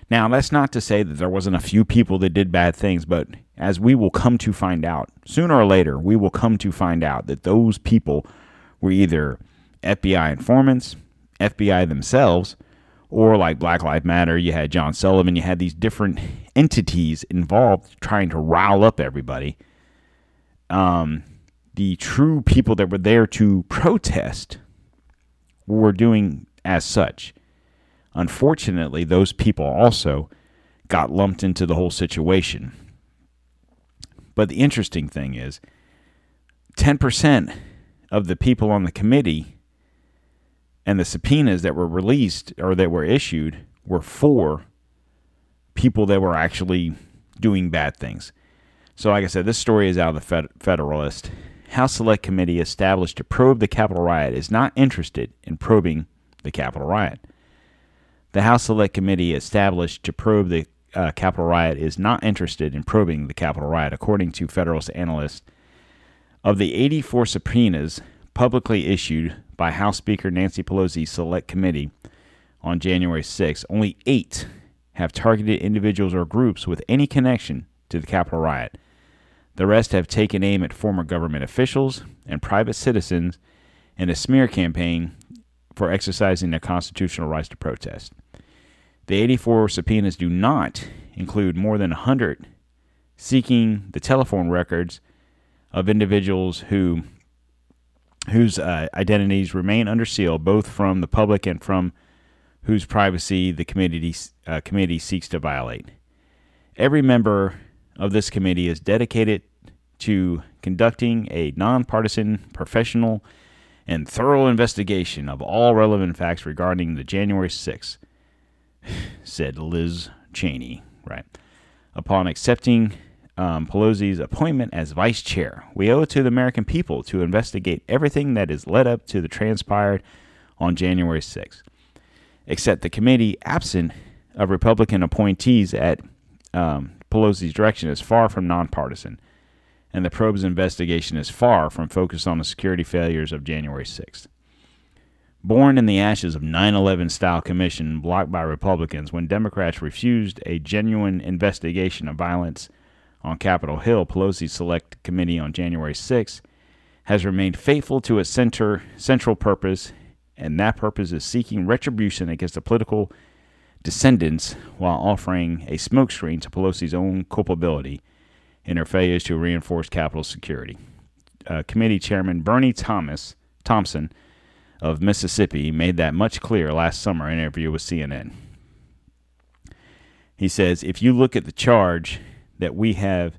Now, that's not to say that there wasn't a few people that did bad things, but as we will come to find out, sooner or later, we will come to find out that those people were either FBI informants, FBI themselves, or like Black Lives Matter, you had John Sullivan, you had these different entities involved trying to rile up everybody. Um, the true people that were there to protest were doing as such. Unfortunately, those people also got lumped into the whole situation. But the interesting thing is 10% of the people on the committee and the subpoenas that were released or that were issued were for people that were actually doing bad things. So, like I said, this story is out of the Federalist. House Select Committee established to probe the Capitol riot is not interested in probing the Capitol riot. The House Select Committee established to probe the uh, Capitol riot is not interested in probing the Capitol riot, according to Federalist analysts. Of the 84 subpoenas publicly issued by House Speaker Nancy Pelosi's Select Committee on January 6, only eight have targeted individuals or groups with any connection to the Capitol riot. The rest have taken aim at former government officials and private citizens in a smear campaign for exercising their constitutional rights to protest. The 84 subpoenas do not include more than 100 seeking the telephone records of individuals who whose uh, identities remain under seal both from the public and from whose privacy the committee uh, committee seeks to violate. Every member of this committee is dedicated to conducting a nonpartisan, professional, and thorough investigation of all relevant facts regarding the January 6th, said Liz Cheney, right? Upon accepting um, Pelosi's appointment as vice chair, we owe it to the American people to investigate everything that has led up to the transpired on January 6th. Except the committee, absent of Republican appointees at um, Pelosi's direction, is far from nonpartisan and the probe's investigation is far from focused on the security failures of January 6th. Born in the ashes of 9 11 style commission blocked by Republicans when Democrats refused a genuine investigation of violence on Capitol Hill, Pelosi's Select Committee on January 6 has remained faithful to its center, central purpose, and that purpose is seeking retribution against the political descendants while offering a smokescreen to Pelosi's own culpability in her failures to reinforce Capitol security. Uh, committee Chairman Bernie Thomas Thompson of Mississippi made that much clear last summer in an interview with CNN. He says, if you look at the charge that we have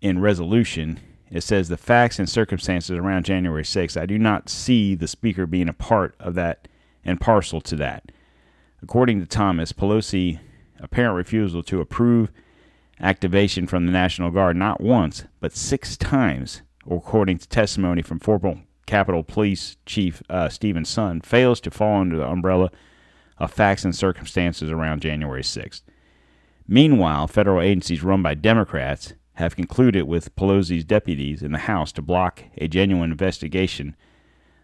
in resolution, it says the facts and circumstances around January 6th. I do not see the Speaker being a part of that and parcel to that. According to Thomas, Pelosi' apparent refusal to approve activation from the National Guard not once, but six times, according to testimony from former Capitol Police Chief uh, Steven Sund, fails to fall under the umbrella of facts and circumstances around January 6th. Meanwhile, federal agencies run by Democrats have concluded with Pelosi's deputies in the House to block a genuine investigation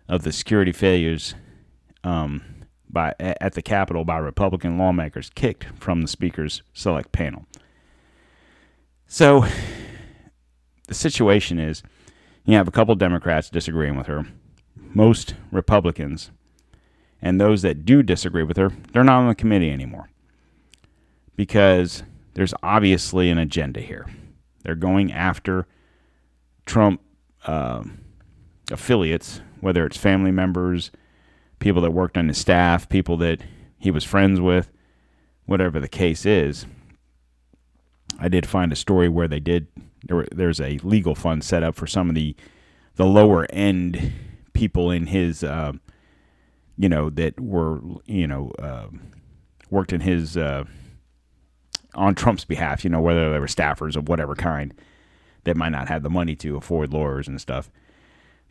of the security failures um, by at the Capitol by Republican lawmakers kicked from the Speaker's select panel. So the situation is you have a couple Democrats disagreeing with her. Most Republicans and those that do disagree with her, they're not on the committee anymore. Because there's obviously an agenda here. They're going after Trump uh, affiliates, whether it's family members, people that worked on his staff, people that he was friends with, whatever the case is. I did find a story where they did there there's a legal fund set up for some of the the lower end people in his uh, you know that were you know uh, worked in his uh, on Trump's behalf you know whether they were staffers of whatever kind that might not have the money to afford lawyers and stuff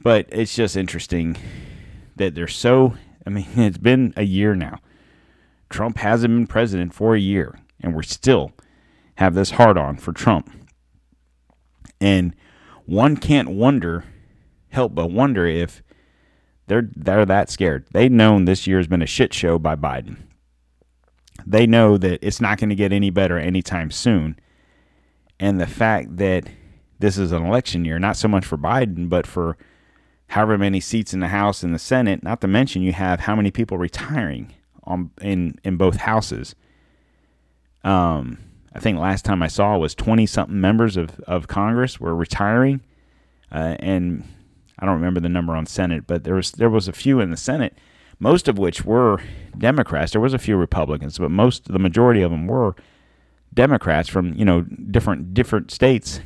but it's just interesting that they're so I mean it's been a year now Trump hasn't been president for a year and we're still have this hard on for Trump. And one can't wonder, help but wonder if they're they're that scared. They know this year has been a shit show by Biden. They know that it's not going to get any better anytime soon. And the fact that this is an election year, not so much for Biden, but for however many seats in the House and the Senate, not to mention you have how many people retiring on in in both houses. Um I think last time I saw was 20 something members of, of Congress were retiring. Uh, and I don't remember the number on Senate, but there was there was a few in the Senate, most of which were Democrats. There was a few Republicans, but most the majority of them were Democrats from you know different different states.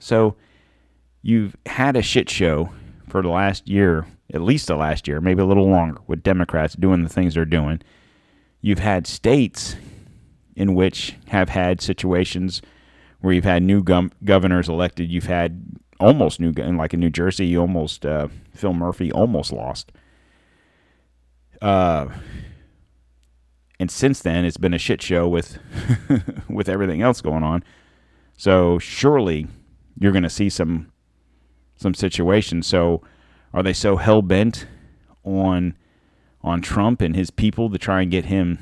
So you've had a shit show for the last year, at least the last year, maybe a little longer, with Democrats doing the things they're doing. You've had states in which have had situations where you've had new gum- governors elected. You've had almost new, like in New Jersey, you almost uh, Phil Murphy almost lost. Uh, and since then, it's been a shit show with with everything else going on. So surely you're going to see some some situations. So are they so hell bent on on Trump and his people to try and get him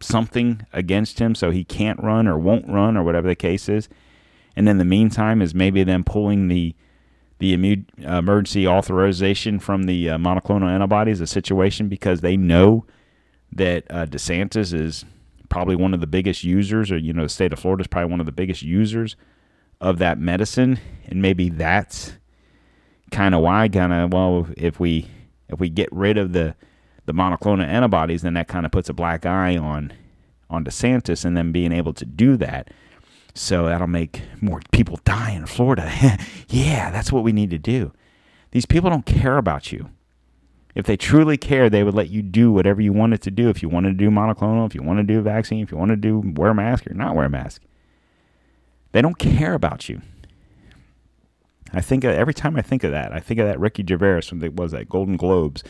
something against him so he can't run or won't run or whatever the case is. and in the meantime is maybe them pulling the the emergency authorization from the uh, monoclonal antibodies a situation because they know that uh, DeSantis is probably one of the biggest users, or you know, the state of Florida is probably one of the biggest users of that medicine, and maybe that's kind of why, kind of well, if we if we get rid of the the monoclonal antibodies, then that kind of puts a black eye on on DeSantis and them being able to do that. So that'll make more people die in Florida. yeah, that's what we need to do. These people don't care about you. If they truly care, they would let you do whatever you wanted to do. If you wanted to do monoclonal, if you want to do vaccine, if you want to do wear a mask or not wear a mask, they don't care about you. I think every time I think of that, I think of that Ricky Gervais from the was that Golden Globes.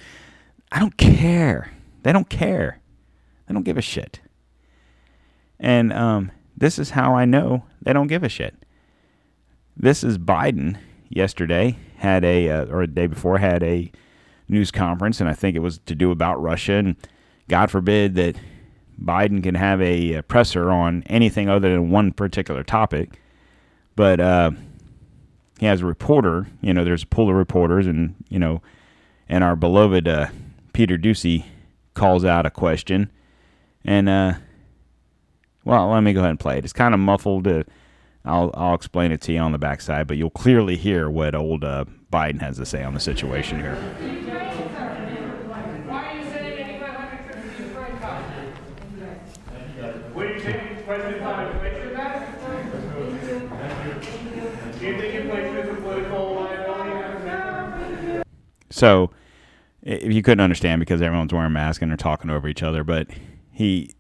I don't care. They don't care. They don't give a shit. And um, this is how I know they don't give a shit. This is Biden yesterday had a uh, or a day before had a news conference, and I think it was to do about Russia. And God forbid that Biden can have a, a presser on anything other than one particular topic. But uh, he has a reporter. You know, there's a pool of reporters, and you know, and our beloved uh, Peter Doocy calls out a question, and uh, well, let me go ahead and play it. It's kind of muffled. Uh, I'll I'll explain it to you on the backside, but you'll clearly hear what old uh, Biden has to say on the situation here. So, if you couldn't understand because everyone's wearing masks and they're talking over each other, but he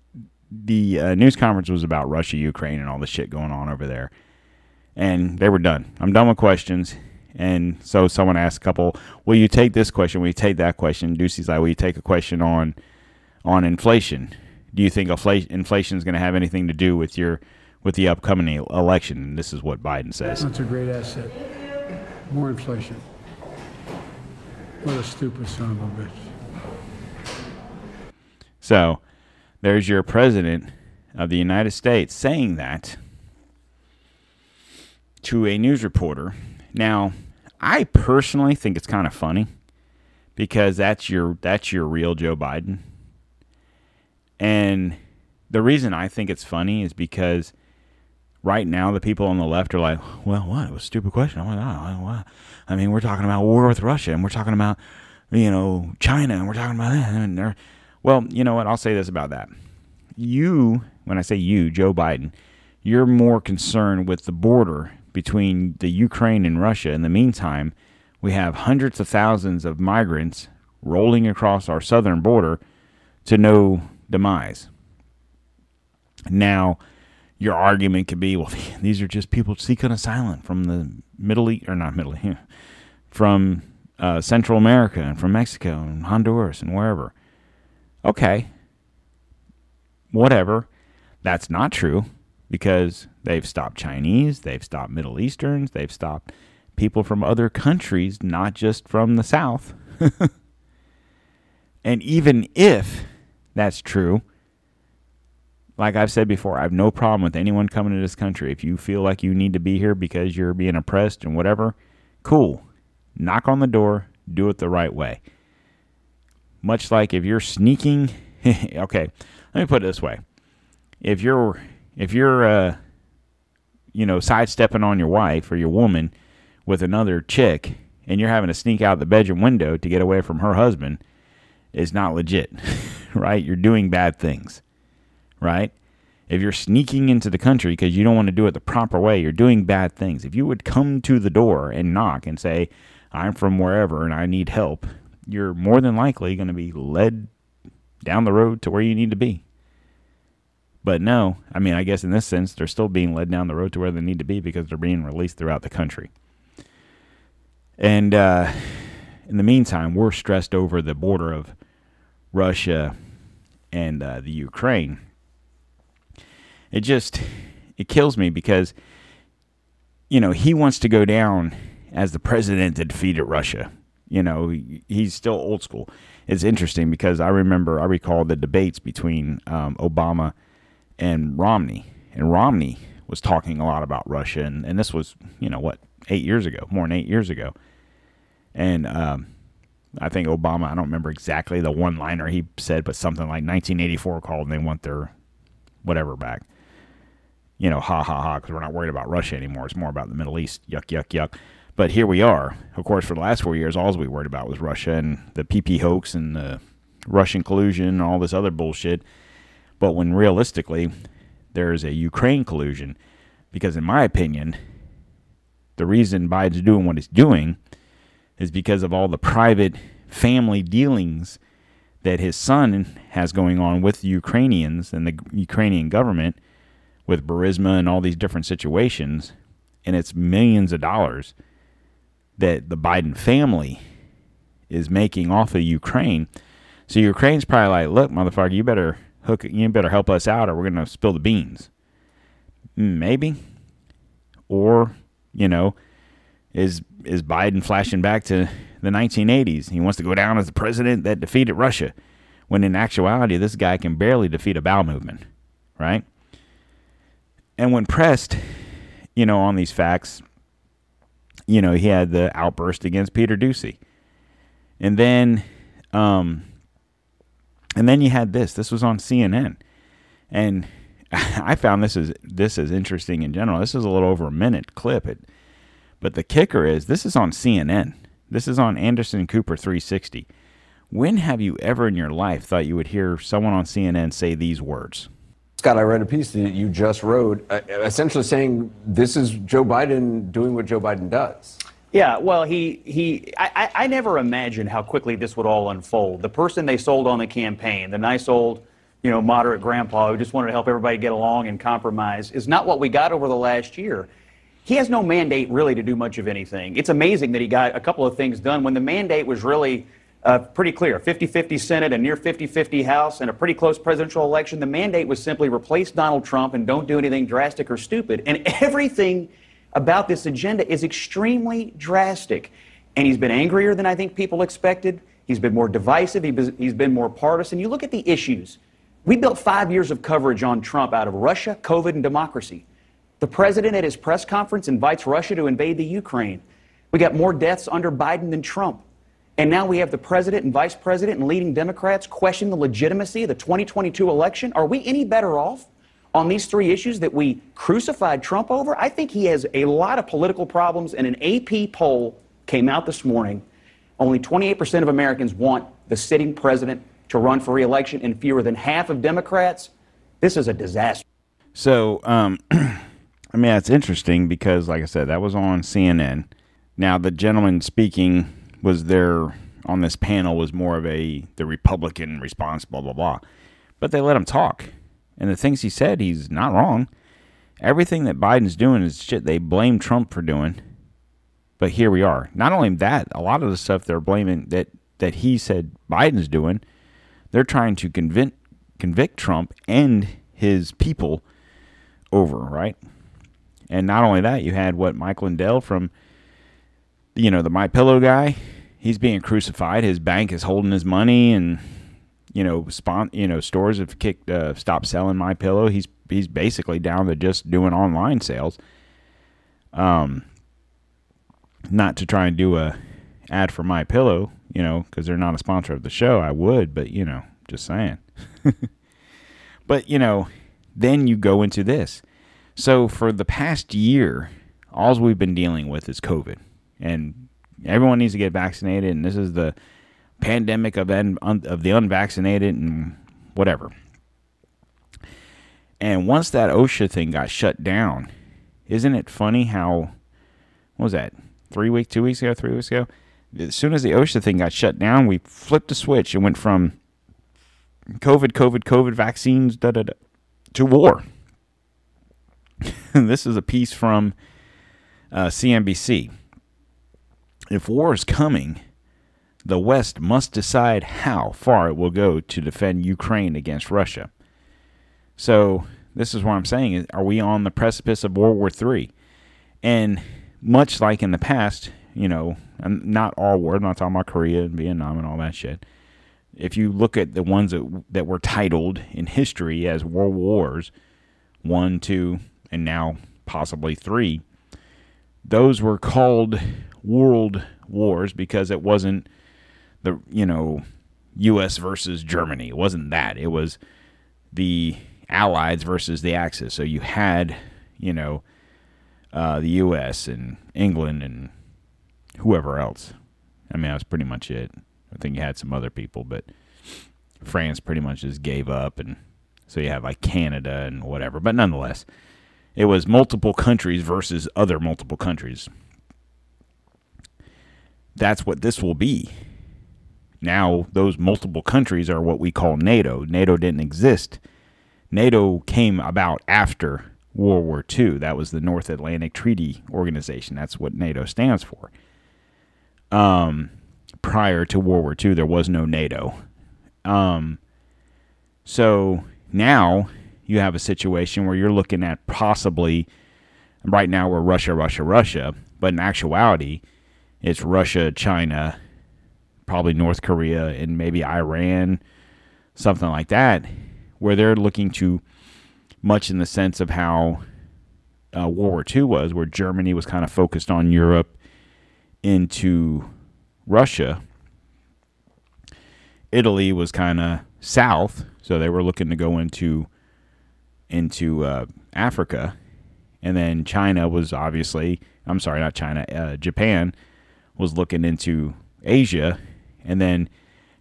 the uh, news conference was about Russia, Ukraine, and all the shit going on over there. And they were done. I'm done with questions. And so someone asked a couple, "Will you take this question? Will you take that question?" Doocy's like, "Will you take a question on on inflation? Do you think inflation is going to have anything to do with your with the upcoming election?" And this is what Biden says. That's a great asset. More inflation. What a stupid son of a bitch. So there's your president of the United States saying that to a news reporter. Now, I personally think it's kind of funny because that's your that's your real Joe Biden. And the reason I think it's funny is because right now the people on the left are like, well, what? It was a stupid question. I'm like, oh, what? I mean, we're talking about war with Russia and we're talking about, you know, China and we're talking about that. And well, you know what? I'll say this about that. You, when I say you, Joe Biden, you're more concerned with the border between the Ukraine and Russia. In the meantime, we have hundreds of thousands of migrants rolling across our southern border to no demise. Now, your argument could be, well, these are just people seeking asylum from the Middle East, or not Middle East, from uh, Central America and from Mexico and Honduras and wherever. Okay, whatever. That's not true because they've stopped Chinese, they've stopped Middle Easterns, they've stopped people from other countries, not just from the South. and even if that's true, like I've said before, I have no problem with anyone coming to this country. If you feel like you need to be here because you're being oppressed and whatever, cool. Knock on the door, do it the right way. Much like if you're sneaking, okay, let me put it this way: if you're if you're uh, you know sidestepping on your wife or your woman with another chick, and you're having to sneak out the bedroom window to get away from her husband, is not legit, right? You're doing bad things right? If you're sneaking into the country because you don't want to do it the proper way, you're doing bad things. If you would come to the door and knock and say, I'm from wherever and I need help, you're more than likely going to be led down the road to where you need to be. But no, I mean, I guess in this sense, they're still being led down the road to where they need to be because they're being released throughout the country. And uh, in the meantime, we're stressed over the border of Russia and uh, the Ukraine it just it kills me because you know he wants to go down as the president that defeated Russia. You know he's still old school. It's interesting because I remember I recall the debates between um, Obama and Romney, and Romney was talking a lot about Russia, and, and this was, you know, what, eight years ago, more than eight years ago. And um, I think Obama, I don't remember exactly the one liner he said, but something like 1984 called and they want their whatever back. You know, ha ha ha, because we're not worried about Russia anymore. It's more about the Middle East. Yuck, yuck, yuck. But here we are. Of course, for the last four years, all we worried about was Russia and the PP hoax and the Russian collusion and all this other bullshit. But when realistically, there is a Ukraine collusion, because in my opinion, the reason Biden's doing what he's doing is because of all the private family dealings that his son has going on with the Ukrainians and the Ukrainian government with Burisma and all these different situations. And it's millions of dollars that the Biden family is making off of Ukraine. So Ukraine's probably like, look, motherfucker, you better hook, you better help us out, or we're gonna spill the beans. Hmm, maybe, or you know, is is Biden flashing back to the 1980s? He wants to go down as the president that defeated Russia, when in actuality, this guy can barely defeat a bowel movement, right? And when pressed, you know, on these facts, you know, he had the outburst against Peter Doocy. And then um and then you had this. This was on CNN. And I found this is this is interesting in general. This is a little over a minute clip. It, but the kicker is this is on CNN. This is on Anderson Cooper 360. When have you ever in your life thought you would hear someone on CNN say these words? Scott, I read a piece that you just wrote, uh, essentially saying this is Joe Biden doing what Joe Biden does. Yeah, well, he he. I, I never imagined how quickly this would all unfold. The person they sold on the campaign, the nice old, you know, moderate grandpa who just wanted to help everybody get along and compromise, is not what we got over the last year. He has no mandate really to do much of anything. It's amazing that he got a couple of things done when the mandate was really uh, pretty clear 50 50 Senate, a near 50 50 House, and a pretty close presidential election. The mandate was simply replace Donald Trump and don't do anything drastic or stupid. And everything about this agenda is extremely drastic. And he's been angrier than I think people expected. He's been more divisive. He's been more partisan. You look at the issues. We built five years of coverage on Trump out of Russia, COVID, and democracy. The president at his press conference invites Russia to invade the Ukraine. We got more deaths under Biden than Trump. And now we have the president and vice president and leading Democrats question the legitimacy of the 2022 election. Are we any better off on these three issues that we crucified Trump over, I think he has a lot of political problems. And an AP poll came out this morning. Only 28% of Americans want the sitting president to run for reelection, and fewer than half of Democrats. This is a disaster. So, um, I mean, that's interesting because, like I said, that was on CNN. Now, the gentleman speaking was there on this panel was more of a the Republican response, blah blah blah. But they let him talk. And the things he said, he's not wrong. Everything that Biden's doing is shit they blame Trump for doing. But here we are. Not only that, a lot of the stuff they're blaming that, that he said Biden's doing, they're trying to convict convict Trump and his people over, right? And not only that, you had what Mike Lindell from you know, the My Pillow guy, he's being crucified. His bank is holding his money and you know, spon- you know, stores have kicked, uh, stopped selling my pillow. He's he's basically down to just doing online sales. Um, not to try and do a ad for my pillow, you know, because they're not a sponsor of the show. I would, but you know, just saying. but you know, then you go into this. So for the past year, all we've been dealing with is COVID, and everyone needs to get vaccinated. And this is the pandemic of, un, of the unvaccinated and whatever. And once that OSHA thing got shut down, isn't it funny how, what was that, three weeks, two weeks ago, three weeks ago? As soon as the OSHA thing got shut down, we flipped a switch and went from COVID, COVID, COVID vaccines da, da, da, to war. this is a piece from uh, CNBC. If war is coming, the West must decide how far it will go to defend Ukraine against Russia. So, this is what I'm saying are we on the precipice of World War III? And much like in the past, you know, not all wars, I'm not talking about Korea and Vietnam and all that shit. If you look at the ones that, that were titled in history as world wars, one, two, and now possibly three, those were called world wars because it wasn't the you know U.S. versus Germany. It wasn't that. It was the Allies versus the Axis. So you had you know uh, the U.S. and England and whoever else. I mean, that was pretty much it. I think you had some other people, but France pretty much just gave up, and so you have like Canada and whatever. But nonetheless, it was multiple countries versus other multiple countries. That's what this will be. Now, those multiple countries are what we call NATO. NATO didn't exist. NATO came about after World War II. That was the North Atlantic Treaty Organization. That's what NATO stands for. Um, prior to World War II, there was no NATO. Um, so now you have a situation where you're looking at possibly, right now we're Russia, Russia, Russia, but in actuality, it's Russia, China, probably North Korea, and maybe Iran, something like that, where they're looking to, much in the sense of how uh, World War II was, where Germany was kind of focused on Europe into Russia. Italy was kind of south, so they were looking to go into into uh, Africa, and then China was obviously I'm sorry, not China, uh, Japan was looking into Asia, and then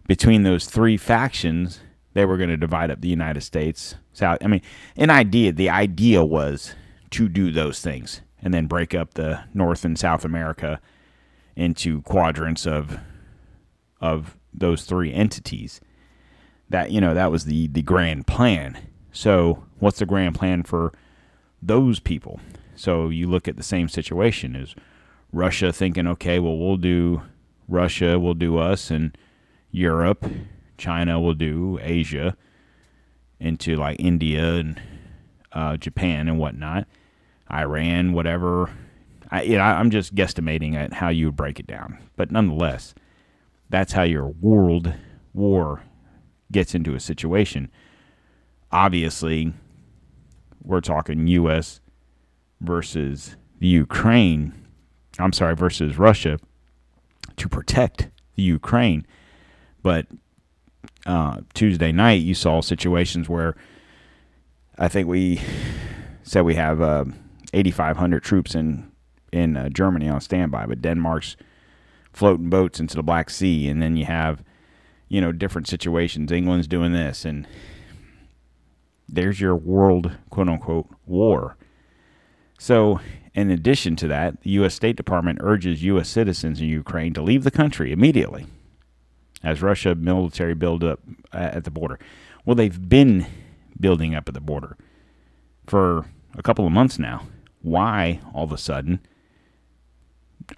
between those three factions, they were going to divide up the United States. South. I mean, an idea. The idea was to do those things and then break up the North and South America into quadrants of of those three entities. That you know that was the the grand plan. So what's the grand plan for those people? So you look at the same situation is Russia thinking, okay, well we'll do Russia we'll do us and Europe, China will do Asia into like India and uh, Japan and whatnot, Iran, whatever I, you know, I'm just guesstimating at how you would break it down, but nonetheless, that's how your world war gets into a situation. Obviously, we're talking U.S. versus the Ukraine. I'm sorry, versus Russia to protect the Ukraine. But uh, Tuesday night, you saw situations where I think we said we have uh, 8,500 troops in in uh, Germany on standby, but Denmark's floating boats into the Black Sea, and then you have, you know, different situations. England's doing this, and there's your world quote unquote war. So, in addition to that, the U.S. State Department urges U.S. citizens in Ukraine to leave the country immediately as Russia military build up uh, at the border. Well, they've been building up at the border for a couple of months now. Why all of a sudden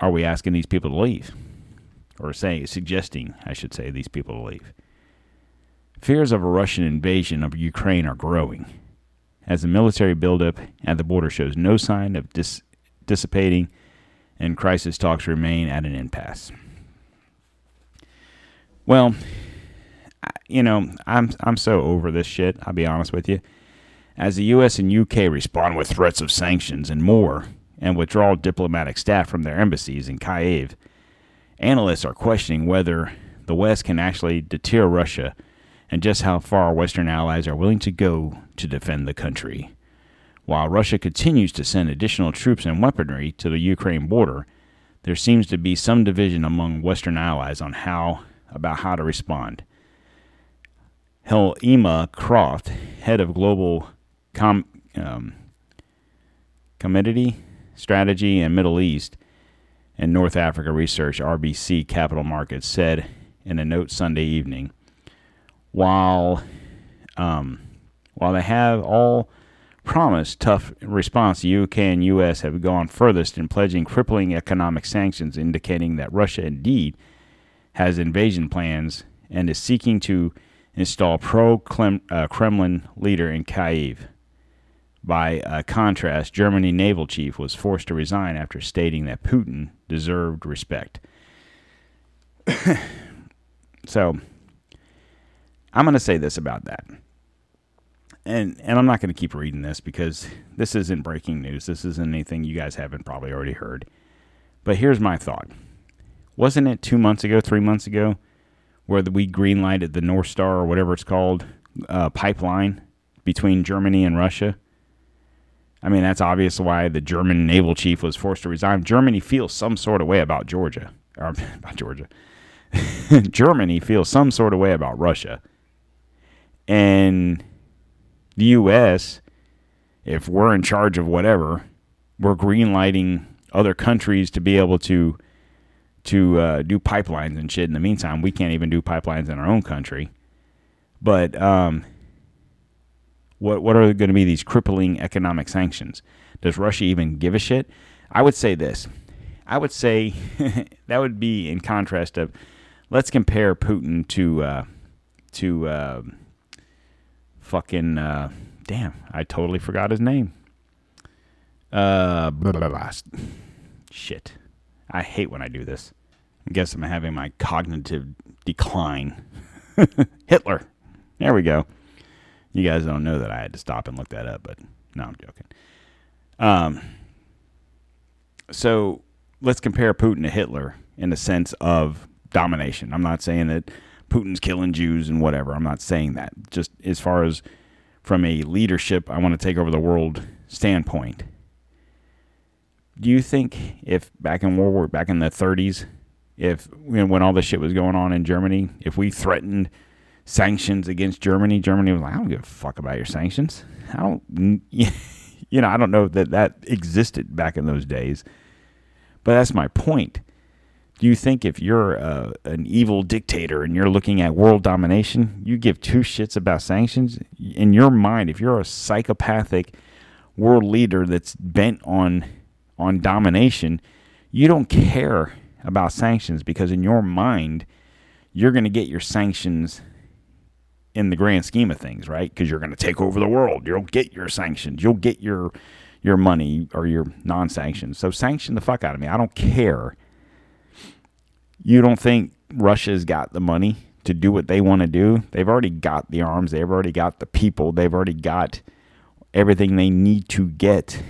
are we asking these people to leave? Or saying, suggesting, I should say, these people to leave. Fears of a Russian invasion of Ukraine are growing, as the military buildup at the border shows no sign of dis- dissipating and crisis talks remain at an impasse. Well, you know, I'm I'm so over this shit, I'll be honest with you. As the US and UK respond with threats of sanctions and more, and withdraw diplomatic staff from their embassies in Kiev, analysts are questioning whether the West can actually deter Russia and just how far Western allies are willing to go to defend the country. While Russia continues to send additional troops and weaponry to the Ukraine border, there seems to be some division among Western allies on how about how to respond. Helima Croft, head of global com, um, committee Strategy and Middle East and North Africa Research, RBC Capital Markets, said in a note Sunday evening, while um, while they have all promised tough response, the UK and US have gone furthest in pledging crippling economic sanctions, indicating that Russia indeed has invasion plans and is seeking to install pro uh, Kremlin leader in Kyiv. By uh, contrast, Germany naval chief was forced to resign after stating that Putin deserved respect. so, I'm going to say this about that. And and I'm not going to keep reading this because this isn't breaking news. This isn't anything you guys haven't probably already heard. But here's my thought. Wasn't it 2 months ago, 3 months ago where we greenlighted the North Star or whatever it's called uh, pipeline between Germany and Russia? I mean, that's obvious why the German naval chief was forced to resign. Germany feels some sort of way about Georgia, or about Georgia. Germany feels some sort of way about Russia. And the U.S., if we're in charge of whatever, we're greenlighting other countries to be able to to uh, do pipelines and shit. In the meantime, we can't even do pipelines in our own country. But um, what what are going to be these crippling economic sanctions? Does Russia even give a shit? I would say this. I would say that would be in contrast of let's compare Putin to uh, to uh, fucking uh, damn. I totally forgot his name. Uh, blah, blah, blah. shit. I hate when I do this. I guess I'm having my cognitive decline. Hitler. There we go. You guys don't know that I had to stop and look that up, but no, I'm joking. Um, so let's compare Putin to Hitler in the sense of domination. I'm not saying that Putin's killing Jews and whatever. I'm not saying that. Just as far as from a leadership, I want to take over the world standpoint. Do you think if back in World War, back in the 30s, if when all this shit was going on in Germany, if we threatened sanctions against Germany, Germany was like, I don't give a fuck about your sanctions. I don't, you know, I don't know that that existed back in those days. But that's my point. Do you think if you're uh, an evil dictator and you're looking at world domination, you give two shits about sanctions? In your mind, if you're a psychopathic world leader that's bent on on domination, you don't care about sanctions because in your mind, you're going to get your sanctions in the grand scheme of things, right? Because you're going to take over the world. You'll get your sanctions. You'll get your your money or your non-sanctions. So sanction the fuck out of me. I don't care you don't think Russia's got the money to do what they want to do? They've already got the arms, they've already got the people, they've already got everything they need to get.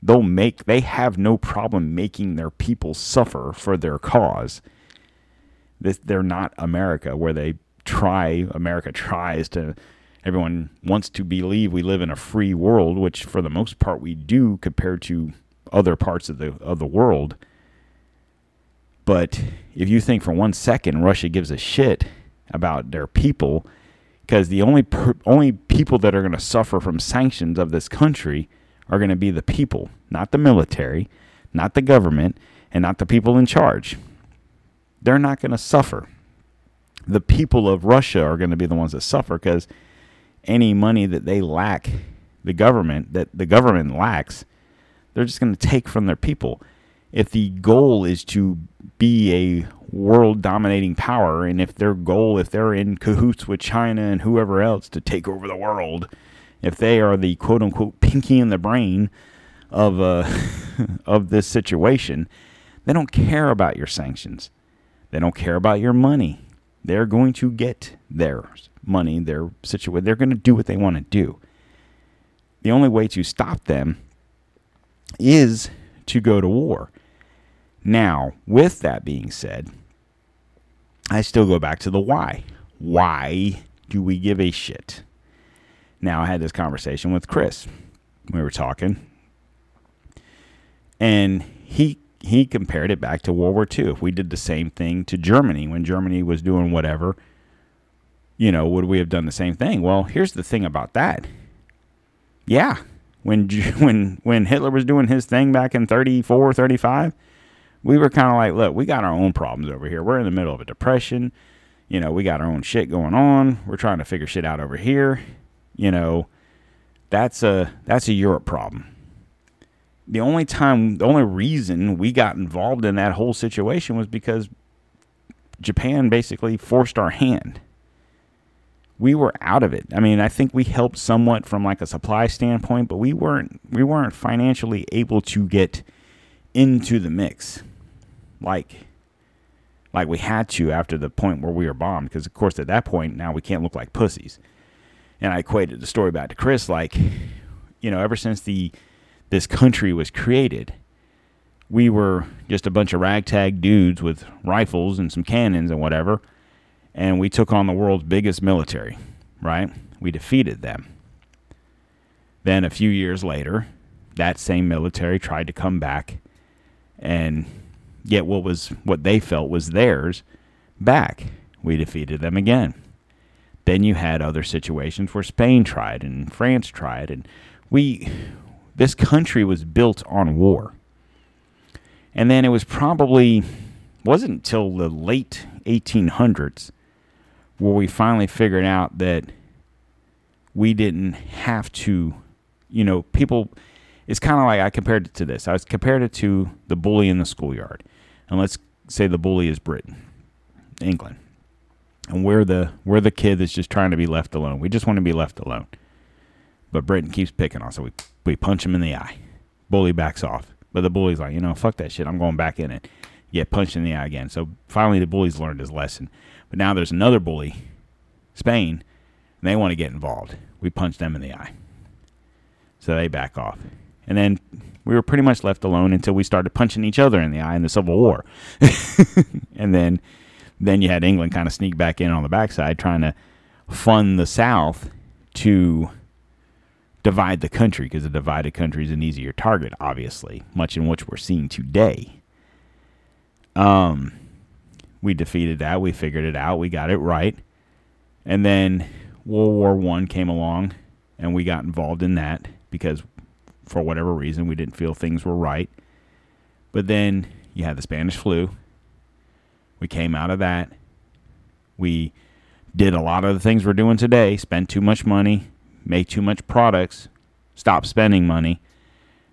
They'll make they have no problem making their people suffer for their cause. This they're not America where they try America tries to everyone wants to believe we live in a free world, which for the most part we do compared to other parts of the of the world. But if you think for one second Russia gives a shit about their people, because the only per, only people that are going to suffer from sanctions of this country are going to be the people, not the military, not the government, and not the people in charge. They're not going to suffer. The people of Russia are going to be the ones that suffer because any money that they lack, the government that the government lacks, they're just going to take from their people if the goal is to be a world dominating power and if their goal if they're in cahoots with China and whoever else to take over the world if they are the quote unquote pinky in the brain of uh, of this situation they don't care about your sanctions. They don't care about your money. They're going to get their money their situation they're going to do what they want to do. The only way to stop them is to go to war now, with that being said, I still go back to the why. Why do we give a shit? Now, I had this conversation with Chris. We were talking, and he he compared it back to World War II. If we did the same thing to Germany when Germany was doing whatever, you know, would we have done the same thing? Well, here's the thing about that. Yeah, when when when Hitler was doing his thing back in 34, 35, we were kind of like, look, we got our own problems over here. We're in the middle of a depression. You know, we got our own shit going on. We're trying to figure shit out over here. You know, that's a that's a Europe problem. The only time, the only reason we got involved in that whole situation was because Japan basically forced our hand. We were out of it. I mean, I think we helped somewhat from like a supply standpoint, but we weren't we weren't financially able to get into the mix like like we had to after the point where we were bombed because of course at that point now we can't look like pussies and I equated the story back to Chris like, you know, ever since the this country was created, we were just a bunch of ragtag dudes with rifles and some cannons and whatever, and we took on the world's biggest military, right? We defeated them. Then a few years later, that same military tried to come back and get what was what they felt was theirs back. We defeated them again. Then you had other situations where Spain tried and France tried and we this country was built on war. And then it was probably wasn't until the late 1800s where we finally figured out that we didn't have to, you know, people. It's kind of like I compared it to this. I was compared it to the bully in the schoolyard, and let's say the bully is Britain, England, and we're the we're the kid that's just trying to be left alone. We just want to be left alone, but Britain keeps picking on us, so we we punch him in the eye. Bully backs off, but the bully's like, you know, fuck that shit. I'm going back in it. Get punched in the eye again. So finally, the bully's learned his lesson. But now there's another bully, Spain, and they want to get involved. We punch them in the eye. So they back off. And then we were pretty much left alone until we started punching each other in the eye in the Civil War. and then then you had England kind of sneak back in on the backside trying to fund the South to divide the country because a divided country is an easier target, obviously, much in which we're seeing today. Um, we defeated that. We figured it out. We got it right. And then World War One came along, and we got involved in that because, for whatever reason, we didn't feel things were right. But then you had the Spanish flu. We came out of that. We did a lot of the things we're doing today. Spent too much money, make too much products, stop spending money,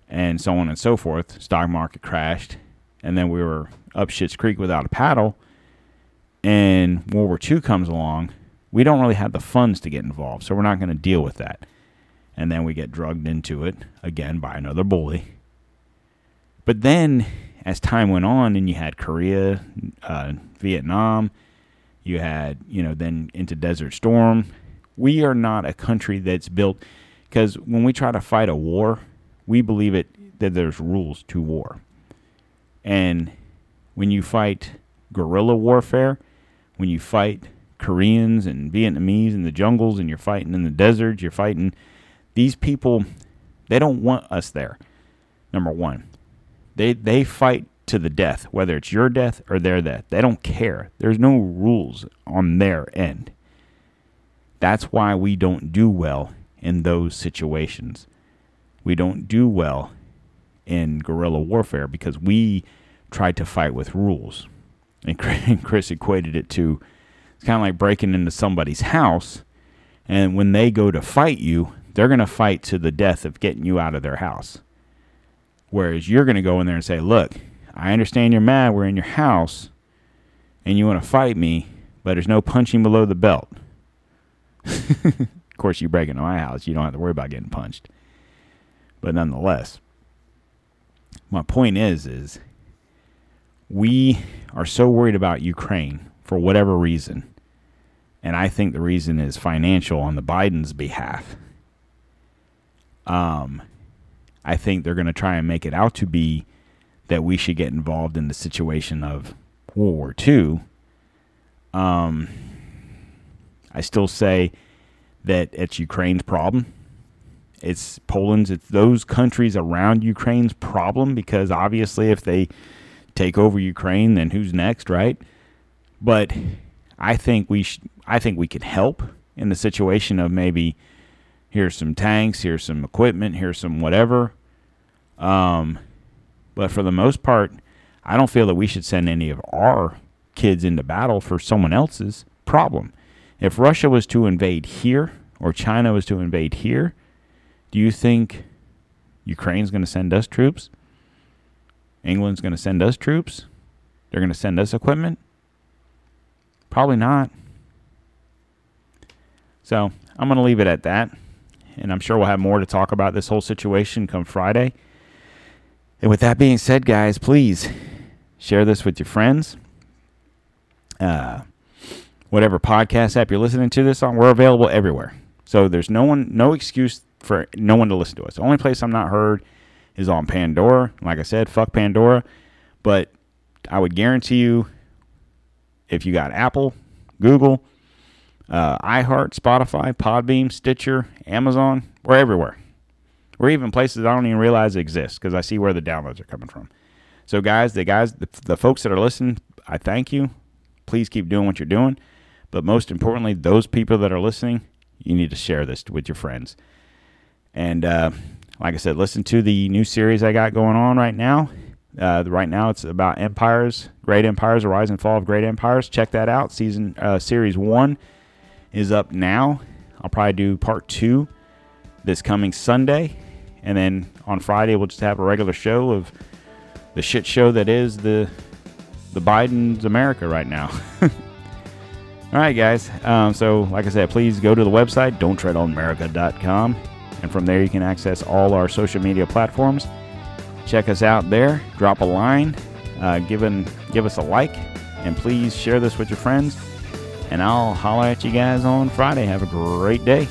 and so on and so forth. Stock market crashed, and then we were up shit's creek without a paddle. And World War II comes along, we don't really have the funds to get involved, so we're not going to deal with that. And then we get drugged into it again by another bully. But then, as time went on, and you had Korea, uh, Vietnam, you had, you know, then into Desert Storm. We are not a country that's built because when we try to fight a war, we believe it that there's rules to war. And when you fight guerrilla warfare, when you fight Koreans and Vietnamese in the jungles and you're fighting in the deserts, you're fighting these people they don't want us there. Number 1. They they fight to the death, whether it's your death or their death. They don't care. There's no rules on their end. That's why we don't do well in those situations. We don't do well in guerrilla warfare because we try to fight with rules. And Chris equated it to it's kind of like breaking into somebody's house, and when they go to fight you, they're going to fight to the death of getting you out of their house. Whereas you're going to go in there and say, Look, I understand you're mad. We're in your house, and you want to fight me, but there's no punching below the belt. of course, you break into my house, you don't have to worry about getting punched. But nonetheless, my point is, is we are so worried about Ukraine for whatever reason. And I think the reason is financial on the Biden's behalf. Um, I think they're going to try and make it out to be that we should get involved in the situation of World War II. Um, I still say that it's Ukraine's problem. It's Poland's, it's those countries around Ukraine's problem because obviously, if they take over Ukraine, then who's next, right? But I think we sh- I think we could help in the situation of maybe here's some tanks, here's some equipment, here's some whatever. Um, but for the most part, I don't feel that we should send any of our kids into battle for someone else's problem. If Russia was to invade here or China was to invade here, do you think Ukraine's going to send us troops? England's going to send us troops? They're going to send us equipment? Probably not. So I'm going to leave it at that. And I'm sure we'll have more to talk about this whole situation come Friday. And with that being said, guys, please share this with your friends. Uh, whatever podcast app you're listening to this on, we're available everywhere So there's no one, no excuse for no one to listen to us. The only place I'm not heard is on Pandora. Like I said, fuck Pandora. But I would guarantee you, if you got Apple, Google, uh, iHeart, Spotify, Podbean, Stitcher, Amazon, we're everywhere. We're even places I don't even realize exist because I see where the downloads are coming from. So, guys, the guys, the, the folks that are listening, I thank you. Please keep doing what you're doing. But most importantly, those people that are listening, you need to share this with your friends. And uh, like I said, listen to the new series I got going on right now. Uh, right now, it's about empires, great empires, the rise and fall of great empires. Check that out. Season uh, series one is up now. I'll probably do part two this coming Sunday, and then on Friday we'll just have a regular show of the shit show that is the the Biden's America right now. All right, guys. Um, so, like I said, please go to the website, don'ttreadonamerica.com. And from there, you can access all our social media platforms. Check us out there. Drop a line. Uh, give, an, give us a like. And please share this with your friends. And I'll holler at you guys on Friday. Have a great day.